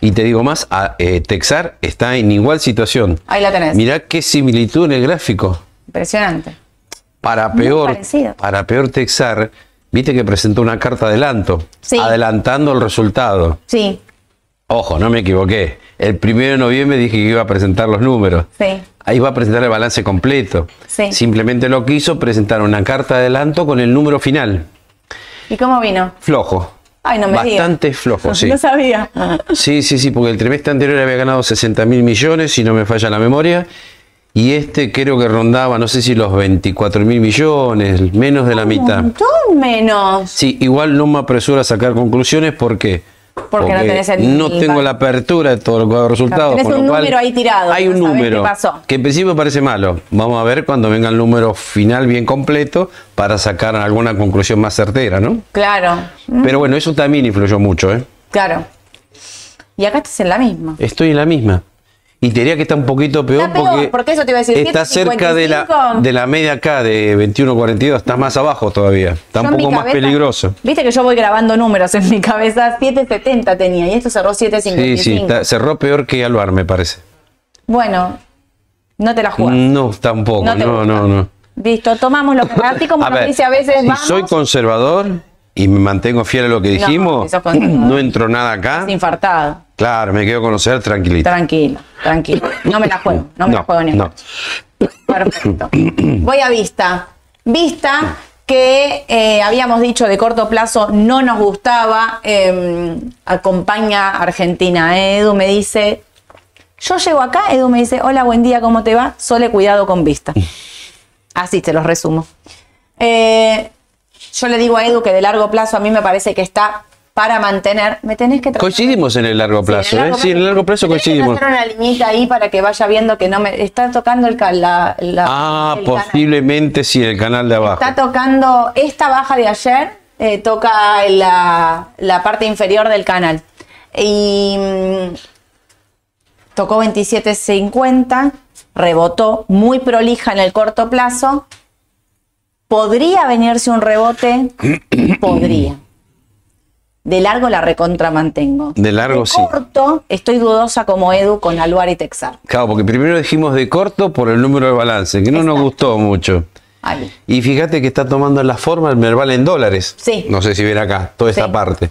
Y te digo más, a- eh, Texar está en igual situación. Ahí la tenés. Mirá qué similitud en el gráfico. Impresionante. Para peor, para peor Texar, viste que presentó una carta adelanto, Sí. adelantando el resultado. Sí, Ojo, no me equivoqué. El primero de noviembre dije que iba a presentar los números. sí. Ahí va a presentar el balance completo. Sí. Simplemente lo que hizo presentar una carta de adelanto con el número final. ¿Y cómo vino? Flojo. Ay, no me. Bastante flojo, [LAUGHS] sí. No sabía. Sí, sí, sí, porque el trimestre anterior había ganado 60 mil millones, si no me falla la memoria. Y este creo que rondaba, no sé si los 24 mil millones, menos de la mitad. Un montón menos. Sí, igual no me apresuro a sacar conclusiones porque, Porque no tenés el- no tengo la apertura de todo lo que ha dado resultados. con lo un cual número ahí tirado, Hay un número qué pasó. que en principio parece malo. Vamos a ver cuando venga el número final bien completo para sacar alguna conclusión más certera, ¿no? Claro, Pero bueno, eso también influyó mucho, ¿eh? claro. Y acá estás en la misma. Estoy en la misma. Y te diría que está un poquito peor, Está peor, porque, porque eso te iba a decir, está cerca de la, 7.55. de la media acá de 21.42, está más abajo todavía, está Yo un poco más peligroso. Viste que yo voy grabando números en mi cabeza. 7.70 tenía y esto cerró 7.55. Sí, sí, está- cerró peor que Alvar, me parece. Bueno, no te la jugás. No, tampoco, No no, no, no. Listo, tomamos lo que como A nos ver, dice a veces, si vamos, soy conservador y me mantengo fiel a lo que No, dijimos, no entro nada acá. infartado. Claro, me quedo conocer tranquilito. Tranquilo, tranquilo. No me la juego, no me la juego ni no. Perfecto. Voy a Vista. Vista que eh, habíamos dicho de corto plazo no nos gustaba, eh, acompaña a Argentina. Edu me dice, yo llego acá, Edu me dice, hola, buen día, ¿cómo te va? Sole cuidado con Vista. Así te los resumo. Eh, yo le digo a Edu que de largo plazo a mí me parece que está para mantener. Me tenés que Coincidimos en el largo plazo, Sí, en el ¿eh? largo Sí, en el largo plazo coincidimos. hacer una liñita ahí para que vaya viendo que no me. Está tocando el, la, la- Ah, el canal. posiblemente sí, el canal de abajo. Está tocando esta baja de ayer, eh, toca la, la parte inferior del canal. Y mm, tocó 27.50, rebotó muy prolija en el corto plazo. ¿Podría venirse un rebote? [CLEARS THROAT] Podría. De largo la recontra mantengo. De largo, sí. corto, estoy dudosa como Edu con Aluar y Texar. Claro, porque primero dijimos de corto por el número de balance, que no nos gustó mucho. Ahí. Y fíjate que está tomando la forma el Merval en dólares. Sí. No sé si ven acá, toda esta Sí. parte.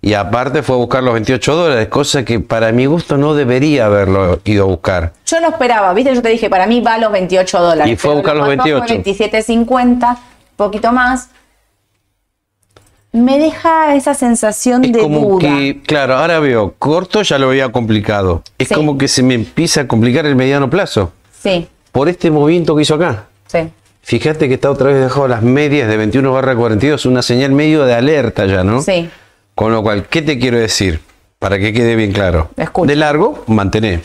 Y aparte fue a buscar los 28 dólares, cosa que para mi gusto no debería haberlo ido a buscar. Yo no esperaba, viste, yo te dije, para mí va a los 28 dólares. Y fue a buscar lo los que pasó 28. Fue 27.50, poquito más. Me deja esa sensación Es de como duda. que, claro, ahora veo, corto ya lo veía complicado. Es Sí. como que se me empieza a complicar el mediano plazo. Sí, Por este movimiento que hizo acá. sí. Fíjate que está otra vez dejado las medias de 21 barra 42, una señal medio de alerta ya, ¿no? Sí. Con lo cual, ¿qué te quiero decir? Para que quede bien claro. Escucha. De largo, mantener.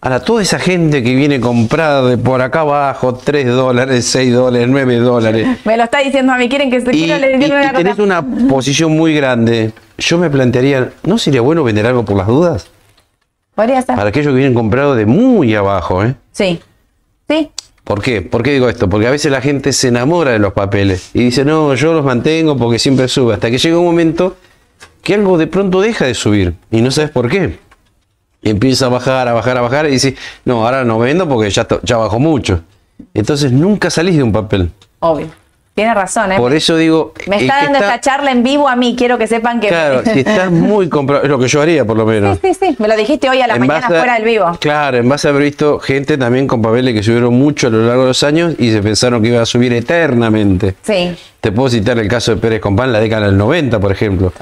Ahora, toda esa gente que viene comprada de por acá abajo, 3 dólares, 6 dólares, 9 dólares, [LAUGHS] Me lo está diciendo a mí, quieren que se y, quiero le y- digo y tenés una posición muy grande, yo me plantearía, ¿no sería bueno vender algo por las dudas? Podría ser. Para aquellos que vienen comprados de muy abajo, ¿eh? Sí. Sí. ¿Por qué? ¿Por qué digo esto? Porque a veces la gente se enamora de los papeles y dice, no, yo los mantengo porque siempre sube. Hasta que llega un momento que algo de pronto deja de subir y no sabes por qué. Y empieza a bajar, a bajar, a bajar y dice, no, ahora no vendo porque ya, ya bajó mucho. Entonces nunca salís de un papel. Obvio. Tiene razón, ¿eh? Por eso digo... Me está dando esta charla en vivo a mí, quiero que sepan que... Claro, si estás muy [LAUGHS] comprado, es lo que yo haría por lo menos. Sí, sí, sí. Me lo dijiste hoy a la En mañana a- fuera del vivo. Claro, en base a haber visto gente también con papeles que subieron mucho a lo largo de los años y se pensaron que iba a subir eternamente. Sí. Te puedo citar el caso de Pérez Compán en la década del 90, por ejemplo,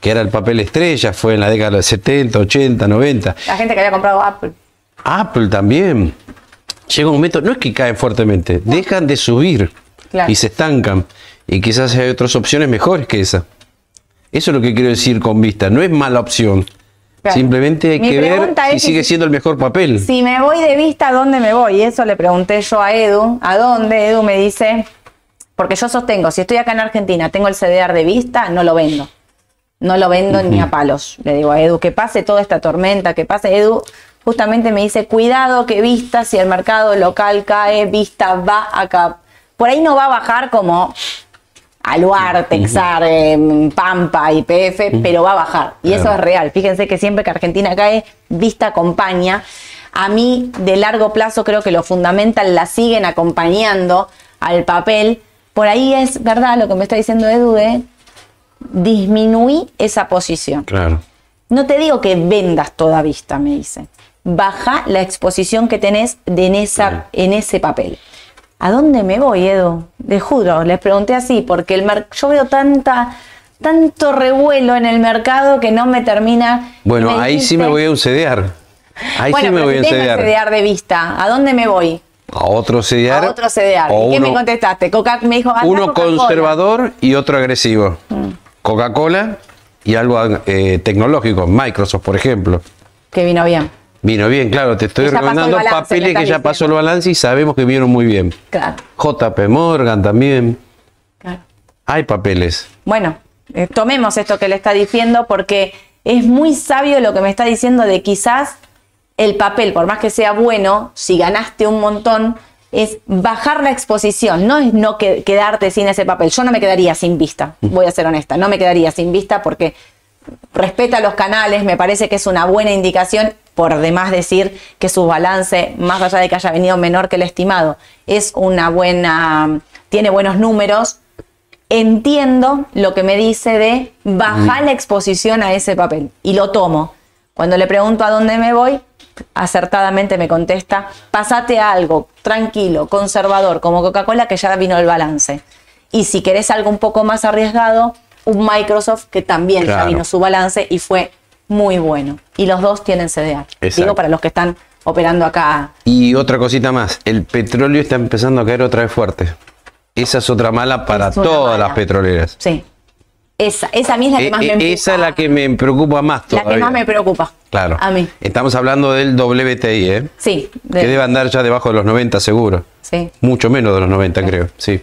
que era el papel estrella, fue en la década del 70, 80, 90. La gente que había comprado Apple. Apple también. Llega un momento, no es que caen fuertemente, dejan de subir Claro. y se estancan. Y quizás hay otras opciones mejores que esa. Eso es lo que quiero decir con vista. No es mala opción. Claro. Simplemente hay Mi que ver si sigue si- siendo el mejor papel. Si me voy de vista, ¿a dónde me voy? Y eso le pregunté yo a Edu. ¿A dónde? Edu me dice, porque yo sostengo, si estoy acá en Argentina, tengo el CDR de vista, no lo vendo. No lo vendo ni a palos. Le digo a Edu, que pase toda esta tormenta, que pase. Edu justamente me dice, cuidado que vista, si el mercado local cae, vista va acá. Por ahí no va a bajar como Aluar, Texar, eh, Pampa, IPF, pero va a bajar. Y eso es real. Fíjense que siempre que Argentina cae, vista acompaña. A mí, de largo plazo, creo que lo fundamental la siguen acompañando al papel. Por ahí es verdad lo que me está diciendo Edu de disminuir esa posición. Claro. No te digo que vendas toda vista, me dice. Baja la exposición que tenés de en, esa, en ese papel. ¿A dónde me voy, Edu? Le juro, les pregunté así, porque el mer- yo veo tanta, tanto revuelo en el mercado que no me termina. Bueno, me ahí sí me voy a un CDR. Ahí bueno, sí me pero voy a tengo. CDR de vista, ¿a dónde me voy? A otro CDR. A otro CDR. ¿Y qué me contestaste? Coca me dijo, Uno. Mm. conservador y otro agresivo. Coca-Cola y algo eh, tecnológico, Microsoft, por ejemplo. Que vino bien. Vino bien, claro, te estoy recomendando balance, papeles que ya pasó el balance y sabemos que vieron muy bien. Claro, JP Morgan también. claro. Hay papeles. Bueno, eh, tomemos esto que le está diciendo porque es muy sabio lo que me está diciendo de quizás el papel, por más que sea bueno, si ganaste un montón, es bajar la exposición, no es no que- quedarte sin ese papel. Yo no me quedaría sin vista, voy a ser honesta, no me quedaría sin vista porque respeta los canales, me parece que es una buena indicación por demás decir que su balance, más allá de que haya venido menor que el estimado, es una buena, tiene buenos números, entiendo lo que me dice de bajar la exposición a ese papel y lo tomo. Cuando le pregunto a dónde me voy, acertadamente me contesta, pasate a algo tranquilo, conservador, como Coca-Cola, que ya vino el balance. Y si querés algo un poco más arriesgado, un Microsoft que también ya vino su balance y fue muy bueno. Y los dos tienen CDR. Exacto. Digo para los que están operando acá. Y otra cosita más, el petróleo está empezando a caer otra vez fuerte. Esa es otra mala para todas mala. las petroleras. Sí. Esa, esa a mí es la que Eh, más me eh, empuja. esa es la que me preocupa más La todavía. que más me preocupa. Claro. A mí. Estamos hablando del WTI, ¿eh? Sí. de- Que debe andar ya debajo de los 90 seguro. sí. Mucho menos de los 90, creo. Sí.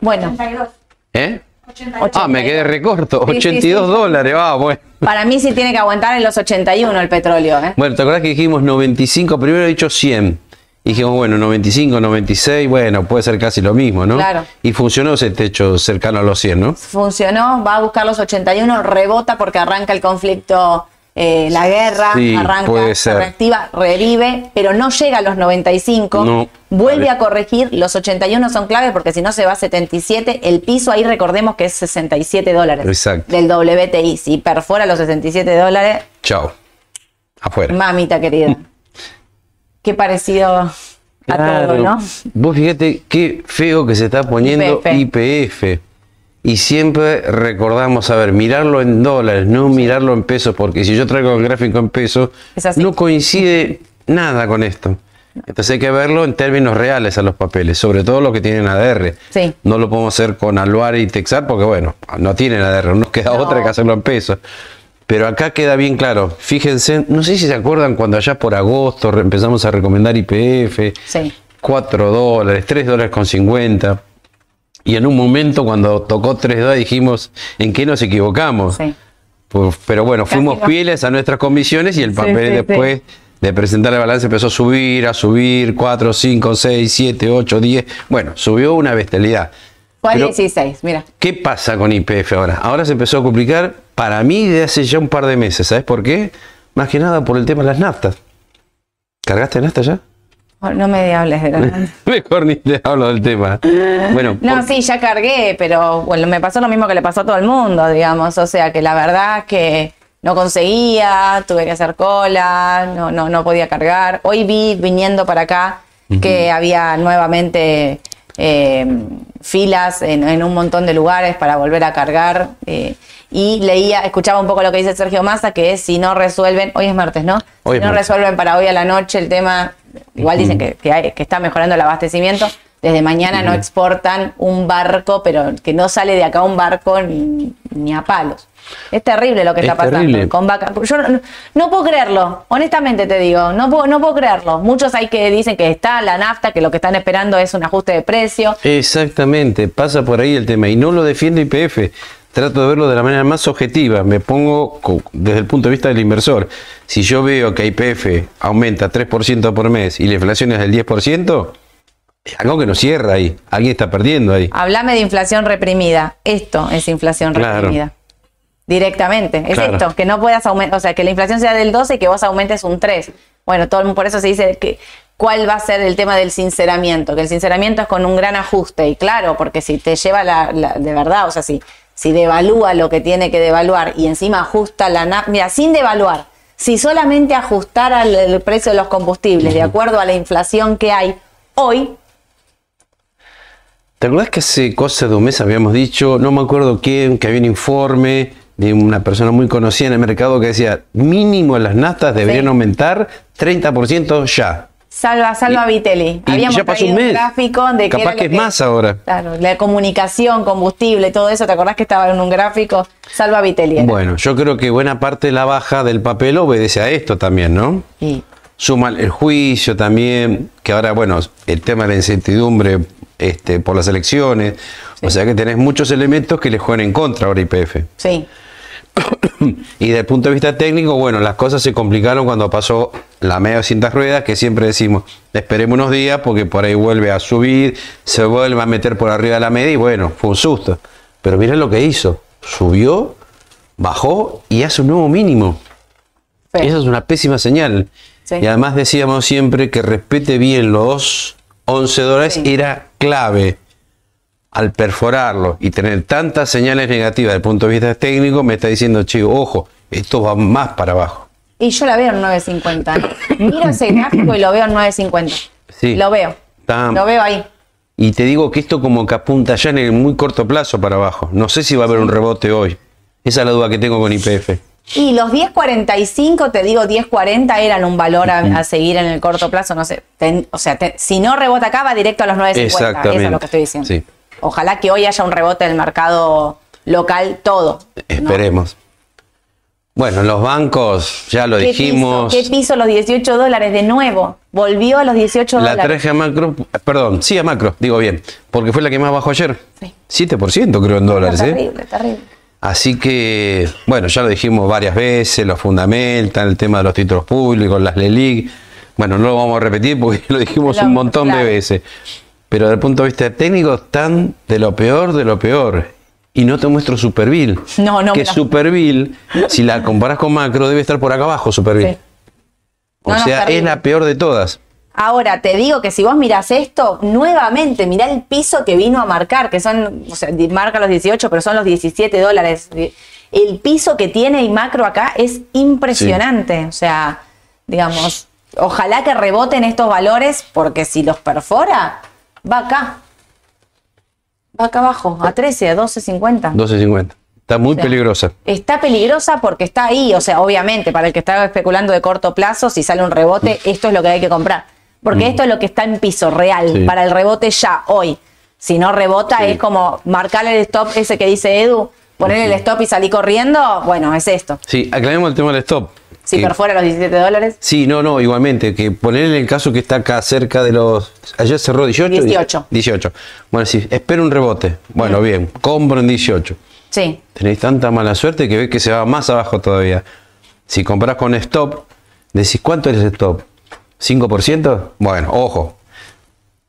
Bueno, 82. ¿Eh? 82. Ah, me quedé recorto. Sí, sí, 82 sí. dólares. Ah, bueno. para mí sí tiene que aguantar en los 81 el petróleo. ¿eh? Bueno, ¿te acordás que dijimos 95? Primero he dicho 100. Y dijimos, bueno, 95, 96, bueno, puede ser casi lo mismo, ¿no? Claro. Y funcionó ese techo cercano a los 100, ¿no? Funcionó, va a buscar los 81, rebota porque arranca el conflicto, eh, la guerra, Sí, arranca, se reactiva, revive, pero no llega a los 95. No. Vuelve a corregir, los 81 son claves porque si no se va a 77. El piso ahí recordemos que es 67 dólares Exacto. del WTI. Si perfora los 67 dólares, Chao. Afuera. mamita querida. Qué parecido a todo, ¿no? Vos fíjate qué feo que se está poniendo YPF. Y siempre recordamos, a ver, mirarlo en dólares, no mirarlo en pesos, porque si yo traigo el gráfico en pesos, no coincide nada con esto. Entonces hay que verlo en términos reales a los papeles, sobre todo los que tienen ADR. Sí. No lo podemos hacer con Aluar y Texar porque, bueno, no tienen ADR, no nos queda No. otra que hacerlo en pesos. Pero acá queda bien claro. Fíjense, no sé si se acuerdan cuando allá por agosto empezamos a recomendar IPF, Sí. 4 dólares, 3 dólares con 50. Y en un momento cuando tocó 3 dólares dijimos, ¿en qué nos equivocamos? Sí. Pues, pero bueno, Casi fuimos no. fieles a nuestras comisiones y el Sí, papel sí, después de presentar el balance empezó a subir, a subir, 4, 5, 6, 7, 8, 10. Bueno, subió una bestialidad. Fue a Pero- 16, mira. ¿Qué pasa con IPF ahora? Ahora se empezó a complicar para mí de hace ya un par de meses. ¿Sabes por qué? Más que nada por el tema de las naftas. ¿Cargaste nafta ya? No me hables de la [LAUGHS] Mejor ni te hablo del tema. Bueno, No, por- sí, ya cargué, pero bueno, me pasó lo mismo que le pasó a todo el mundo, digamos. O sea, que la verdad que no conseguía, tuve que hacer cola, no, no, no podía cargar. Hoy vi, viniendo para acá, que había nuevamente eh, filas en, en un montón de lugares para volver a cargar. eh, y leía, escuchaba un poco lo que dice Sergio Massa, que es si no resuelven, hoy es martes, ¿no? Hoy si es no martes. resuelven para hoy a la noche el tema, igual dicen que, que hay- que está mejorando el abastecimiento, desde mañana no exportan un barco, pero que no sale de acá un barco ni, ni a palos. Es terrible lo que Es está pasando terrible. con vaca. Yo no, no puedo creerlo, honestamente te digo, no puedo, no puedo creerlo. Muchos hay que dicen que está la nafta, que lo que están esperando es un ajuste de precio. Exactamente, pasa por ahí el tema. Y no lo defiendo IPF. Trato de verlo de la manera más objetiva. Me pongo desde el punto de vista del inversor. Si yo veo que IPF aumenta 3% por mes y la inflación es del 10%, es algo que no cierra ahí. Alguien está perdiendo ahí. Hablame de inflación reprimida. Esto es inflación Claro. reprimida. Directamente. Es Claro. esto, que no puedas aumentar, o sea, que la inflación sea del 12 y que vos aumentes un 3. Bueno, todo, por eso se dice que cuál va a ser el tema del sinceramiento, que el sinceramiento es con un gran ajuste. Y claro, porque si te lleva la, la- de verdad, o sea, si, si devalúa lo que tiene que devaluar y encima ajusta la... na- Mira, sin devaluar, si solamente ajustara el, el precio de los combustibles de acuerdo a la inflación que hay hoy, ¿Te acuerdas que hace cosa de un mes habíamos dicho, no me acuerdo quién, que había un informe de una persona muy conocida en el mercado que decía, mínimo las naftas deberían Sí. aumentar 30% ya. Salva, salva Y- Vitelli. y Habíamos ya pasó un mes. gráfico de que Capaz que es más ahora. Claro, la comunicación, combustible, todo eso. ¿Te acordás que estaba en un gráfico? Salva Vitelli. era. Bueno, yo creo que buena parte de la baja del papel obedece a esto también, ¿no? Y Suma el juicio también, que ahora, bueno, el tema de la incertidumbre este, por las elecciones. O sea que tenés muchos elementos que le juegan en contra ahora IPF. sí, [COUGHS] Y desde el punto de vista técnico, bueno, las cosas se complicaron cuando pasó la media cintas ruedas, que siempre decimos, esperemos unos días porque por ahí vuelve a subir, se vuelve a meter por arriba de la media y bueno, fue un susto. Pero miren lo que hizo, subió, bajó y hace un nuevo mínimo. Sí. Esa es una pésima señal. Sí. Y además decíamos siempre que respete bien los 11 dólares Sí. era clave. Al perforarlo y tener tantas señales negativas desde el punto de vista técnico, me está diciendo, chico, ojo, esto va más para abajo. Y yo la veo en 9.50. ¿eh? Miro ese gráfico y lo veo en 9.50. Sí. Lo veo. Lo veo ahí. Y te digo que esto como que apunta ya en el muy corto plazo para abajo. No sé si va a haber un rebote hoy. Esa es la duda que tengo con IPF. Y los 10.45, te digo 10.40, eran un valor a, a seguir en el corto plazo. No sé. Ten- o sea, si no rebota acá, va directo a los 9.50. Eso es lo que estoy diciendo. Sí. Ojalá que hoy haya un rebote del mercado local, todo. ¿no? Esperemos. Bueno, los bancos, ya lo ¿Qué dijimos. Piso, ¿Qué piso los 18 dólares de nuevo? Volvió a los 18 La dólares. traje a macro, perdón, sí a macro, digo bien, porque fue la que más bajó ayer. Sí. 7% creo en dólares, ¿eh? Terrible, terrible. Así que, bueno, ya lo dijimos varias veces, lo fundamental, el tema de los títulos públicos, las LELIC. Bueno, no lo vamos a repetir porque [LAUGHS] lo dijimos Lo- un montón claro. de veces. Pero desde el punto de vista técnico, están de lo peor de lo peor. Y no te muestro Superville. No, no Que la- Superville, si la comparas con macro, debe estar por acá abajo Superville. Sí. O No, sea, es la peor de todas. Ahora, te digo que si vos mirás esto, nuevamente, mirá el piso que vino a marcar, que son, o sea, marca los 18, pero son los 17 dólares. El piso que tiene y macro acá es impresionante. O sea, digamos, ojalá que reboten estos valores, porque si los perfora, va acá. Va acá abajo, a 13, a 12.50. 12.50. Está muy sea, peligrosa. Está peligrosa porque está ahí, o sea, obviamente, para el que está especulando de corto plazo, si sale un rebote, esto es lo que hay que comprar. Porque esto es lo que está en piso real, Mm. Sí. para el rebote ya, hoy. Si no rebota, Sí. es como marcar el stop ese que dice Edu, poner el stop y salir corriendo, bueno, es esto. Sí, aclaremos el tema del stop. Si Que- perfora los 17 dólares, Sí, no, no, igualmente, que poner en el caso que está acá cerca de los... Ayer cerró 18. 18. 18. Bueno, sí, espera un rebote. Bueno, bien, compro en 18. sí. Tenéis tanta mala suerte que ves que se va más abajo todavía. Si compras con stop, decís, ¿cuánto es el stop? ¿5%? Bueno, ojo.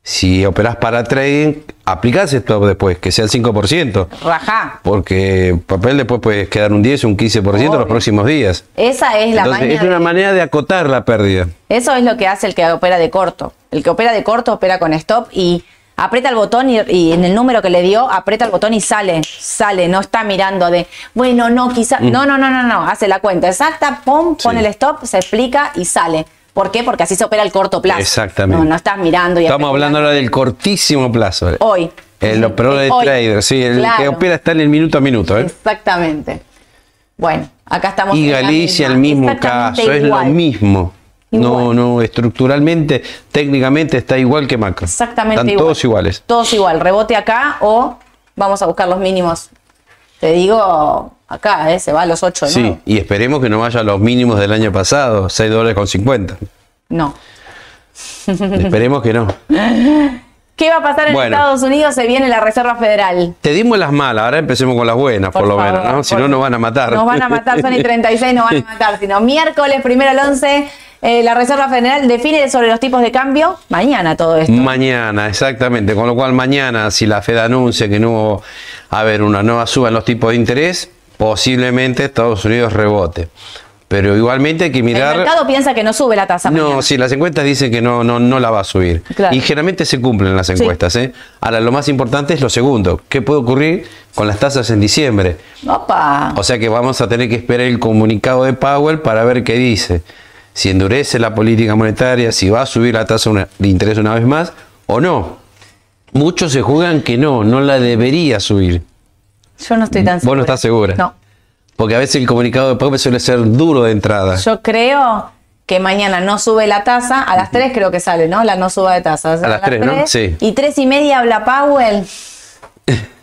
Si operás para trading, aplicás stop después, que sea el 5%. Rajá. Porque papel después puede quedar un 10 o un 15% los Obvio. próximos días. Esa es la Entonces, maña es una de- manera de acotar la pérdida. Eso es lo que hace el que opera de corto. El que opera de corto opera con stop y aprieta el botón y, y en el número que le dio, aprieta el botón y sale, sale, no está mirando de, bueno, no, quizá, no, no, no, no, no, hace la cuenta exacta, pum, pone Mm. Sí. el stop, se explica y sale. ¿Por qué? Porque así se opera el corto plazo. Exactamente. No, no estás mirando y Estamos hablando ahora del cortísimo plazo. Hoy. El operador de trader, sí, el que Claro. opera está en el minuto a minuto. ¿eh? Exactamente. Bueno, acá estamos. Y Galicia, el mismo caso, es lo igual. mismo. No, no, estructuralmente, técnicamente está igual que macro. Exactamente Están igual. todos iguales. Todos igual. Rebote acá o vamos a buscar los mínimos. Te digo, acá, ¿eh? se va a los 8 de Sí, nuevo. y esperemos que no vaya a los mínimos del año pasado, 6 dólares con 50. No. esperemos que no. [LAUGHS] ¿Qué va a pasar en Bueno. Estados Unidos? Se viene la Reserva Federal. Te dimos las malas, ahora empecemos con las buenas, por, lo favor, menos, ¿no? Si no, nos van a matar. Nos van a matar, son y 36, nos van a matar. Sino miércoles primero al 11, eh, la Reserva Federal define sobre los tipos de cambio. Mañana todo esto. Mañana, exactamente. Con lo cual, mañana, si la Fed anuncia que no va a haber una nueva suba en los tipos de interés, posiblemente Estados Unidos rebote. Pero igualmente hay que el mirar. mercado piensa que no sube la tasa. No, sí, las encuestas dicen que no, no, no la va a subir. Claro. Y generalmente se cumplen las encuestas. ¿eh? Ahora, lo más importante es lo segundo. ¿Qué puede ocurrir con las tasas en diciembre? Opa. O sea que vamos a tener que esperar el comunicado de Powell para ver qué dice. Si endurece la política monetaria, si va a subir la tasa de interés una vez más o no. Muchos se juegan que no, no la debería subir. Yo no estoy tan Vos segura. no estás segura. No. Porque a veces el comunicado de Powell suele ser duro de entrada. Yo creo que mañana no sube la tasa. A las 3 creo que sale, ¿no? La no suba de tasa. A las tres, ¿no? Sí. Y 3 y media habla Powell. [LAUGHS]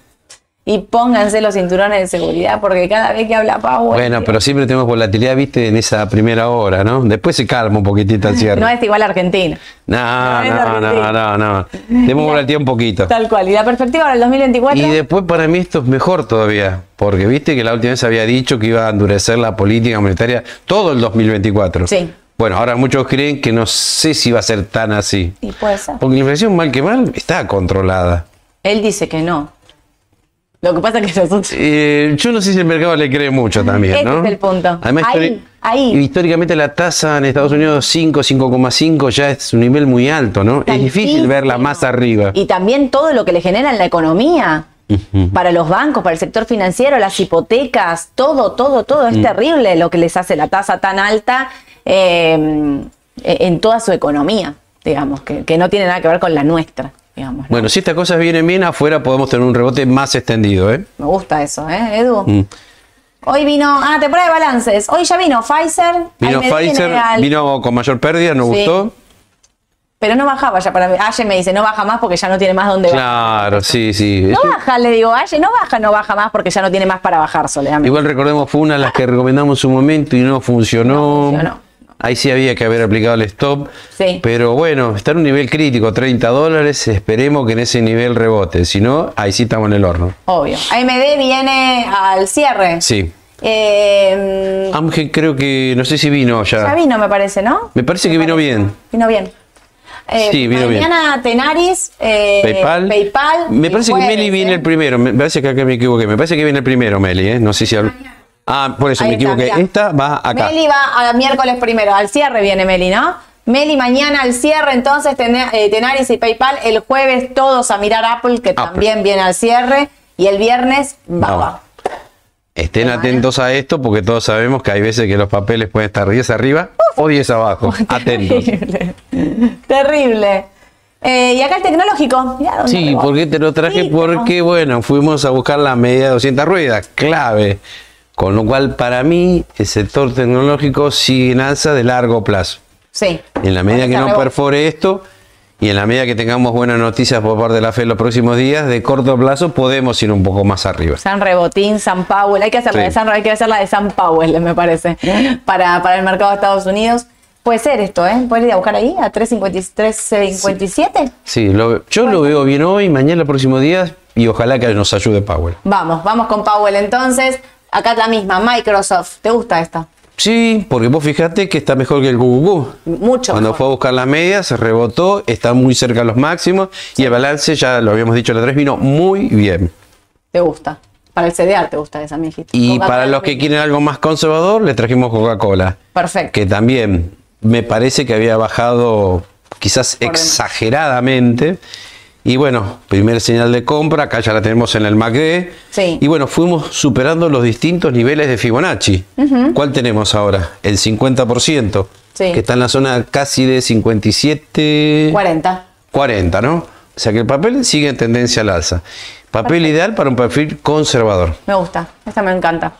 Y pónganse los cinturones de seguridad porque cada vez que habla Powell. Bueno, pero siempre tenemos volatilidad, viste, en esa primera hora, ¿no? Después se calma un poquitito al cierre. No es igual a Argentina. No, no no, no, no, no. Tenemos volatilidad un poquito. Tal cual. ¿Y la perspectiva para el 2024? Y después para mí esto es mejor todavía, porque viste que la última vez había dicho que iba a endurecer la política monetaria todo el 2024. Sí. Bueno, ahora muchos creen que no sé si va a ser tan así. Y puede ser. Porque la inflación, mal que mal, está controlada. Él dice que no. Lo que pasa es que nosotros. Eh, yo no sé si el mercado le cree mucho también, Ese ¿no? es el punto. Además, Ahí, ahí. Históricamente la tasa en Estados Unidos 5, 5,5 ya es un nivel muy alto, ¿no? Es difícil verla más arriba. Y también todo lo que le genera en la economía. Para los bancos, para el sector financiero, las hipotecas, todo, todo, todo. Mm. Es terrible lo que les hace la tasa tan alta eh, en toda su economía, digamos, que, que no tiene nada que ver con la nuestra, digamos. ¿no? Bueno, si estas cosas vienen bien, afuera podemos tener un rebote más extendido, ¿eh? Me gusta eso, ¿eh, Edu? Mm. Hoy vino, ah, temporada de balances. Hoy ya vino Pfizer. Vino Pfizer, al- vino con mayor pérdida, nos Sí. gustó. Pero no bajaba ya para mí. Aye me dice, no baja más porque ya no tiene más donde bajar. Claro, sí, sí. No baja, le digo, Aye, no baja, no baja más porque ya no tiene más para bajar, Soledad. Igual recordemos, fue una de las que recomendamos en su momento y no funcionó. No funcionó. Ahí sí había que haber aplicado el stop. Sí. Pero bueno, está en un nivel crítico, 30 dólares. Esperemos que en ese nivel rebote. Si no, ahí sí estamos en el horno. Obvio. AMD viene al cierre. Sí. Eh, Amgen creo que, no sé si vino ya. ya vino, me parece, ¿no? Me parece que vino bien. Vino bien. Eh, Sí, vino bien. mañana Tenaris, eh, PayPal. PayPal. Me parece que Meli viene ¿eh? el primero. Me parece que acá me equivoqué. Me parece que viene el primero, Meli, ¿eh? No sé si. hablo- Ah, por eso Ahí me está, equivoqué. mirá. Esta va acá. Meli va a miércoles primero, al cierre viene Meli, ¿no? Meli mañana al cierre, entonces Tena- eh, Tenaris y PayPal, el jueves todos a mirar Apple, que también viene al cierre, y el viernes. Baba. Estén atentos a esto porque todos sabemos que hay veces que los papeles pueden estar 10 arriba o 10 abajo. [LAUGHS] Atentos. Terrible. Terrible. Eh, y acá el tecnológico. Mirá dónde Sí, rebota. ¿por qué te lo traje? Sí, Porque, bueno, fuimos a buscar la media de 200 ruedas, clave. Con lo cual, para mí, el sector tecnológico sigue en alza de largo plazo. Sí. En la medida que no perfore esto y en la medida que tengamos buenas noticias por parte de la FED los próximos días, de corto plazo podemos ir un poco más arriba. San Rebotín, San Powell. Hay que hacer la Sí. de San, hay que hacer la de San Powell, me parece, para, para el mercado de Estados Unidos. Puede ser esto, ¿eh? ¿Puedes ir a buscar ahí a 3.57? Sí, lo- yo lo veo bien hoy, mañana, el próximo día y ojalá que nos ayude Powell. Vamos, vamos con Powell entonces. Acá la misma, Microsoft. ¿Te gusta esta? Sí, porque vos fijate que está mejor que el QQQ. Mucho Cuando mejor. fue a buscar las medias, se rebotó, está muy cerca de los máximos y el balance, ya lo habíamos dicho la 3, vino muy bien. Te gusta. Para el CDR te gusta esa, me dijiste. Y para los que quieren algo más conservador, le trajimos Coca-Cola. Perfecto. Que también me parece que había bajado quizás exageradamente. Y bueno, primer señal de compra, acá ya la tenemos en el MACD. Sí. Y bueno, fuimos superando los distintos niveles de Fibonacci. ¿Cuál tenemos ahora? El 50%, Sí. que está en la zona casi de 57... 40. 40, ¿no? O sea que el papel sigue en tendencia al alza. Papel ideal para un perfil conservador. Me gusta. Esta me encanta.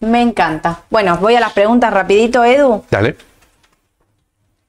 Me encanta. Bueno, voy a las preguntas rapidito, Edu. Dale.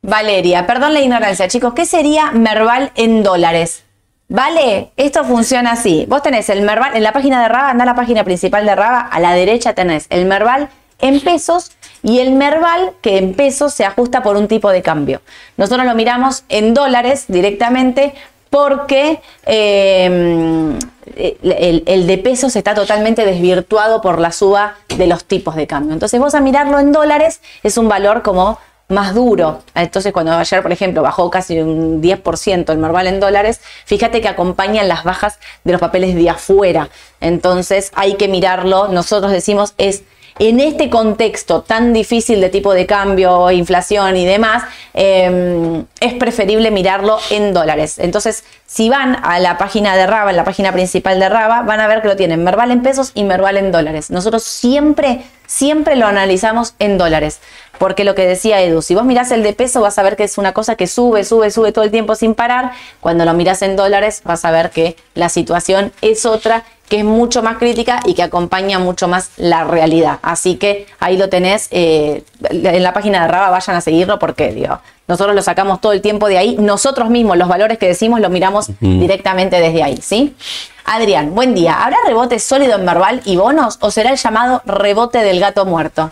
Valeria, perdón la ignorancia, chicos. ¿Qué sería Merval en dólares? Vale, esto funciona así. Vos tenés el Merval, en la página de Raba, anda a la página principal de Raba, a la derecha tenés el Merval en pesos y el Merval que en pesos se ajusta por un tipo de cambio. Nosotros lo miramos en dólares directamente porque eh, el, el de pesos está totalmente desvirtuado por la suba de los tipos de cambio. Entonces vos a mirarlo en dólares es un valor como más duro. Entonces, cuando ayer, por ejemplo, bajó casi un 10% el Merval en dólares, fíjate que acompañan las bajas de los papeles de afuera. Entonces, hay que mirarlo. Nosotros decimos es en este contexto tan difícil de tipo de cambio, inflación y demás, eh, es preferible mirarlo en dólares. Entonces, si van a la página de Raba, en la página principal de Raba, van a ver que lo tienen Merval en pesos y Merval en dólares. Nosotros siempre, siempre lo analizamos en dólares. Porque lo que decía Edu, si vos mirás el de peso, vas a ver que es una cosa que sube, sube, sube todo el tiempo sin parar. Cuando lo mirás en dólares, vas a ver que la situación es otra que es mucho más crítica y que acompaña mucho más la realidad. Así que ahí lo tenés eh, en la página de Raba, vayan a seguirlo porque digo, nosotros lo sacamos todo el tiempo de ahí. Nosotros mismos, los valores que decimos, los miramos directamente desde ahí, ¿sí? Adrián, buen día. ¿Habrá rebote sólido en Merval y bonos o será el llamado rebote del gato muerto?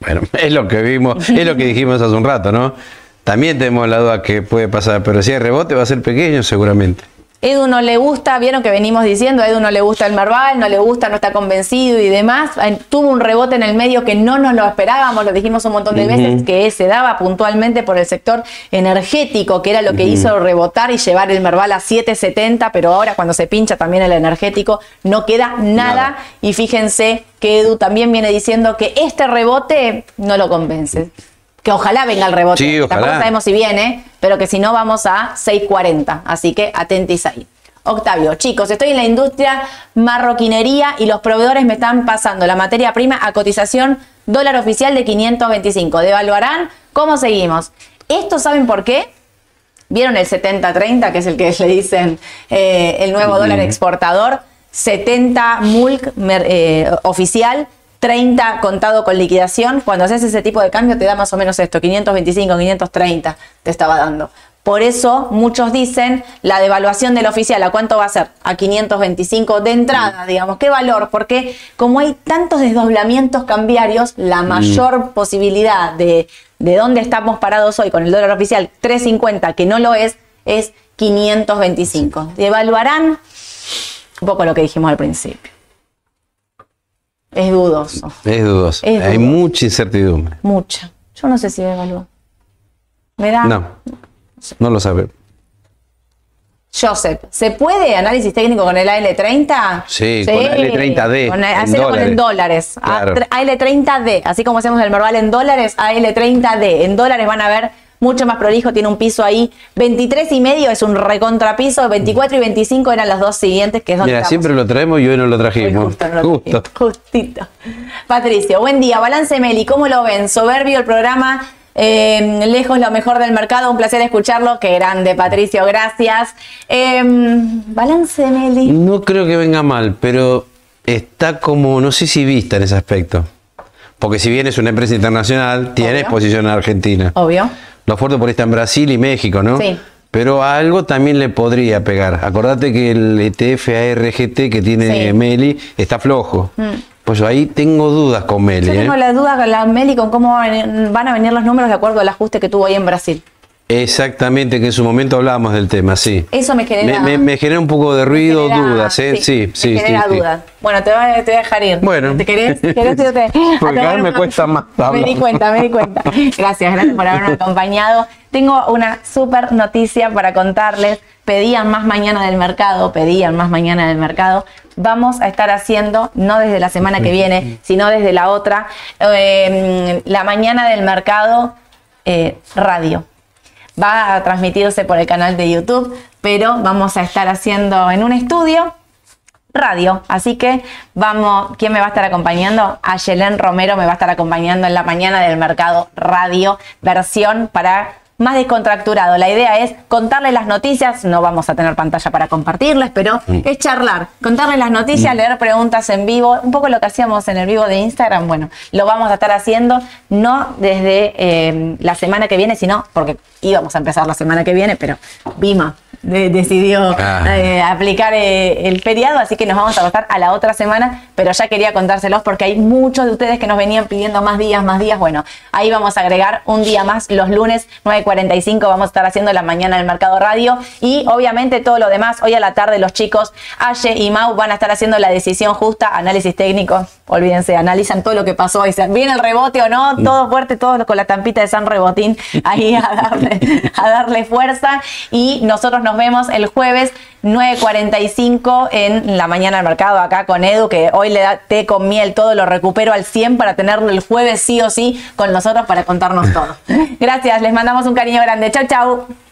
Bueno, [LAUGHS] es lo que vimos, es lo que dijimos hace un rato, ¿no? También tenemos la duda que puede pasar, pero si hay rebote va a ser pequeño seguramente. Edu no le gusta, vieron que venimos diciendo, a Edu no le gusta el Merval, no le gusta, no está convencido y demás. Tuvo un rebote en el medio que no nos lo esperábamos, lo dijimos un montón de veces, que se daba puntualmente por el sector energético, que era lo que hizo rebotar y llevar el Merval a 7.70, pero ahora cuando se pincha también el energético no queda nada. Nada. Y fíjense que Edu también viene diciendo que este rebote no lo convence. Que ojalá venga el rebote. Sí, ojalá. Tampoco sabemos si viene, pero que si no vamos a 6.40. Así que atentis ahí. Octavio, chicos, estoy en la industria marroquinería y los proveedores me están pasando la materia prima a cotización dólar oficial de 525. ¿Devaluarán? ¿Cómo seguimos? ¿Esto saben por qué? ¿Vieron el 70-30, que es el que le dicen eh, el nuevo dólar exportador? 70 MULC mer- eh, oficial, 30 contado con liquidación. Cuando haces ese tipo de cambio te da más o menos esto, 525, 530 te estaba dando. Por eso muchos dicen la devaluación del oficial, ¿a cuánto va a ser? A 525 de entrada, digamos. ¿Qué valor? Porque como hay tantos desdoblamientos cambiarios, la mayor posibilidad de, de dónde estamos parados hoy con el dólar oficial 350, que no lo es, es 525. ¿Devaluarán? Un poco lo que dijimos al principio. Es dudoso, Es dudoso. Es Hay dudoso. mucha incertidumbre. mucha. Yo no sé si devalúa. Me da. No, no lo sabe. Joseph, ¿se puede análisis técnico con el AL30? Sí, con AL30D, Con, en hacerlo con el dólares. Claro. AL30D, así como hacemos el Merval en dólares, AL30D. En dólares van a ver mucho más prolijo, tiene un piso ahí. 23 y medio es un recontrapiso, 24 y 25 eran los dos siguientes, que es donde Mira, estamos. siempre lo traemos y hoy no lo trajimos. justo, no lo Justo. trajimos, Justito. Patricio, buen día. Balance Meli, ¿cómo lo ven? Soberbio el programa. eh, lejos lo mejor del mercado, un placer escucharlo. Qué grande, Patricio, gracias. Eh, balance Meli. No creo que venga mal, pero está como, no sé si vista en ese aspecto. Porque si bien es una empresa internacional, tiene Obvio. exposición en Argentina. Obvio. Lo fuerte por ahí está en Brasil y México, ¿no? Sí. Pero a algo también le podría pegar. Acordate que el ETF ARGT que tiene Sí. Mm. Meli está flojo. Pues yo ahí tengo dudas con Meli. Yo ¿eh? tengo la duda con la Meli con cómo van a venir- van a venir los números de acuerdo al ajuste que tuvo ahí en Brasil. Exactamente, que en su momento hablábamos del tema, sí. Eso me genera. Me, me- me genera un poco de ruido, genera- dudas, ¿eh? Sí, sí, me sí. genera sí. dudas. Bueno, te voy, a, te voy a dejar ir. Bueno. ¿Te querés? [LAUGHS] ¿Querés irte a Porque vez me cuesta más [LAUGHS] Me di cuenta, me di cuenta. Gracias, gracias por haberme acompañado. Tengo una súper noticia para contarles. Pedían más mañana del mercado, pedían más mañana del mercado. Vamos a estar haciendo, no desde la semana que viene, sino desde la otra, eh, la mañana del mercado eh, radio va a transmitirse por el canal de YouTube, pero vamos a estar haciendo en un estudio radio. Así que vamos, ¿quién me va a estar acompañando? Ayelén Romero me va a estar acompañando en la mañana del mercado radio, versión para más descontracturado. La idea es contarles las noticias, no vamos a tener pantalla para compartirles, pero es charlar, contarles las noticias, leer preguntas en vivo, un poco lo que hacíamos en el vivo de Instagram, bueno, lo vamos a estar haciendo no desde eh, la semana que viene, sino porque íbamos a empezar la semana que viene, pero Vima de- decidió Ah. eh, aplicar eh, el feriado, así que nos vamos a pasar a la otra semana, pero ya quería contárselos porque hay muchos de ustedes que nos venían pidiendo más días, más días. Bueno, ahí vamos a agregar un día más los lunes 9.45 vamos a estar haciendo la mañana del Mercado Radio. Y obviamente todo lo demás, hoy a la tarde los chicos Aye y Mau van a estar haciendo la decisión justa, análisis técnico, olvídense, analizan todo lo que pasó, dicen, viene el rebote o no, todo fuerte, todo con la tampita de San Rebotín [LAUGHS] ahí a darle, a darle fuerza. Y nosotros nos vemos el jueves 9.45 en la mañana del mercado acá con Edu, que hoy le da té con miel, todo lo recupero al 100 para tenerlo el jueves sí o sí con nosotros para contarnos todo. [LAUGHS] Gracias, les mandamos un cariño grande. Chau, chau.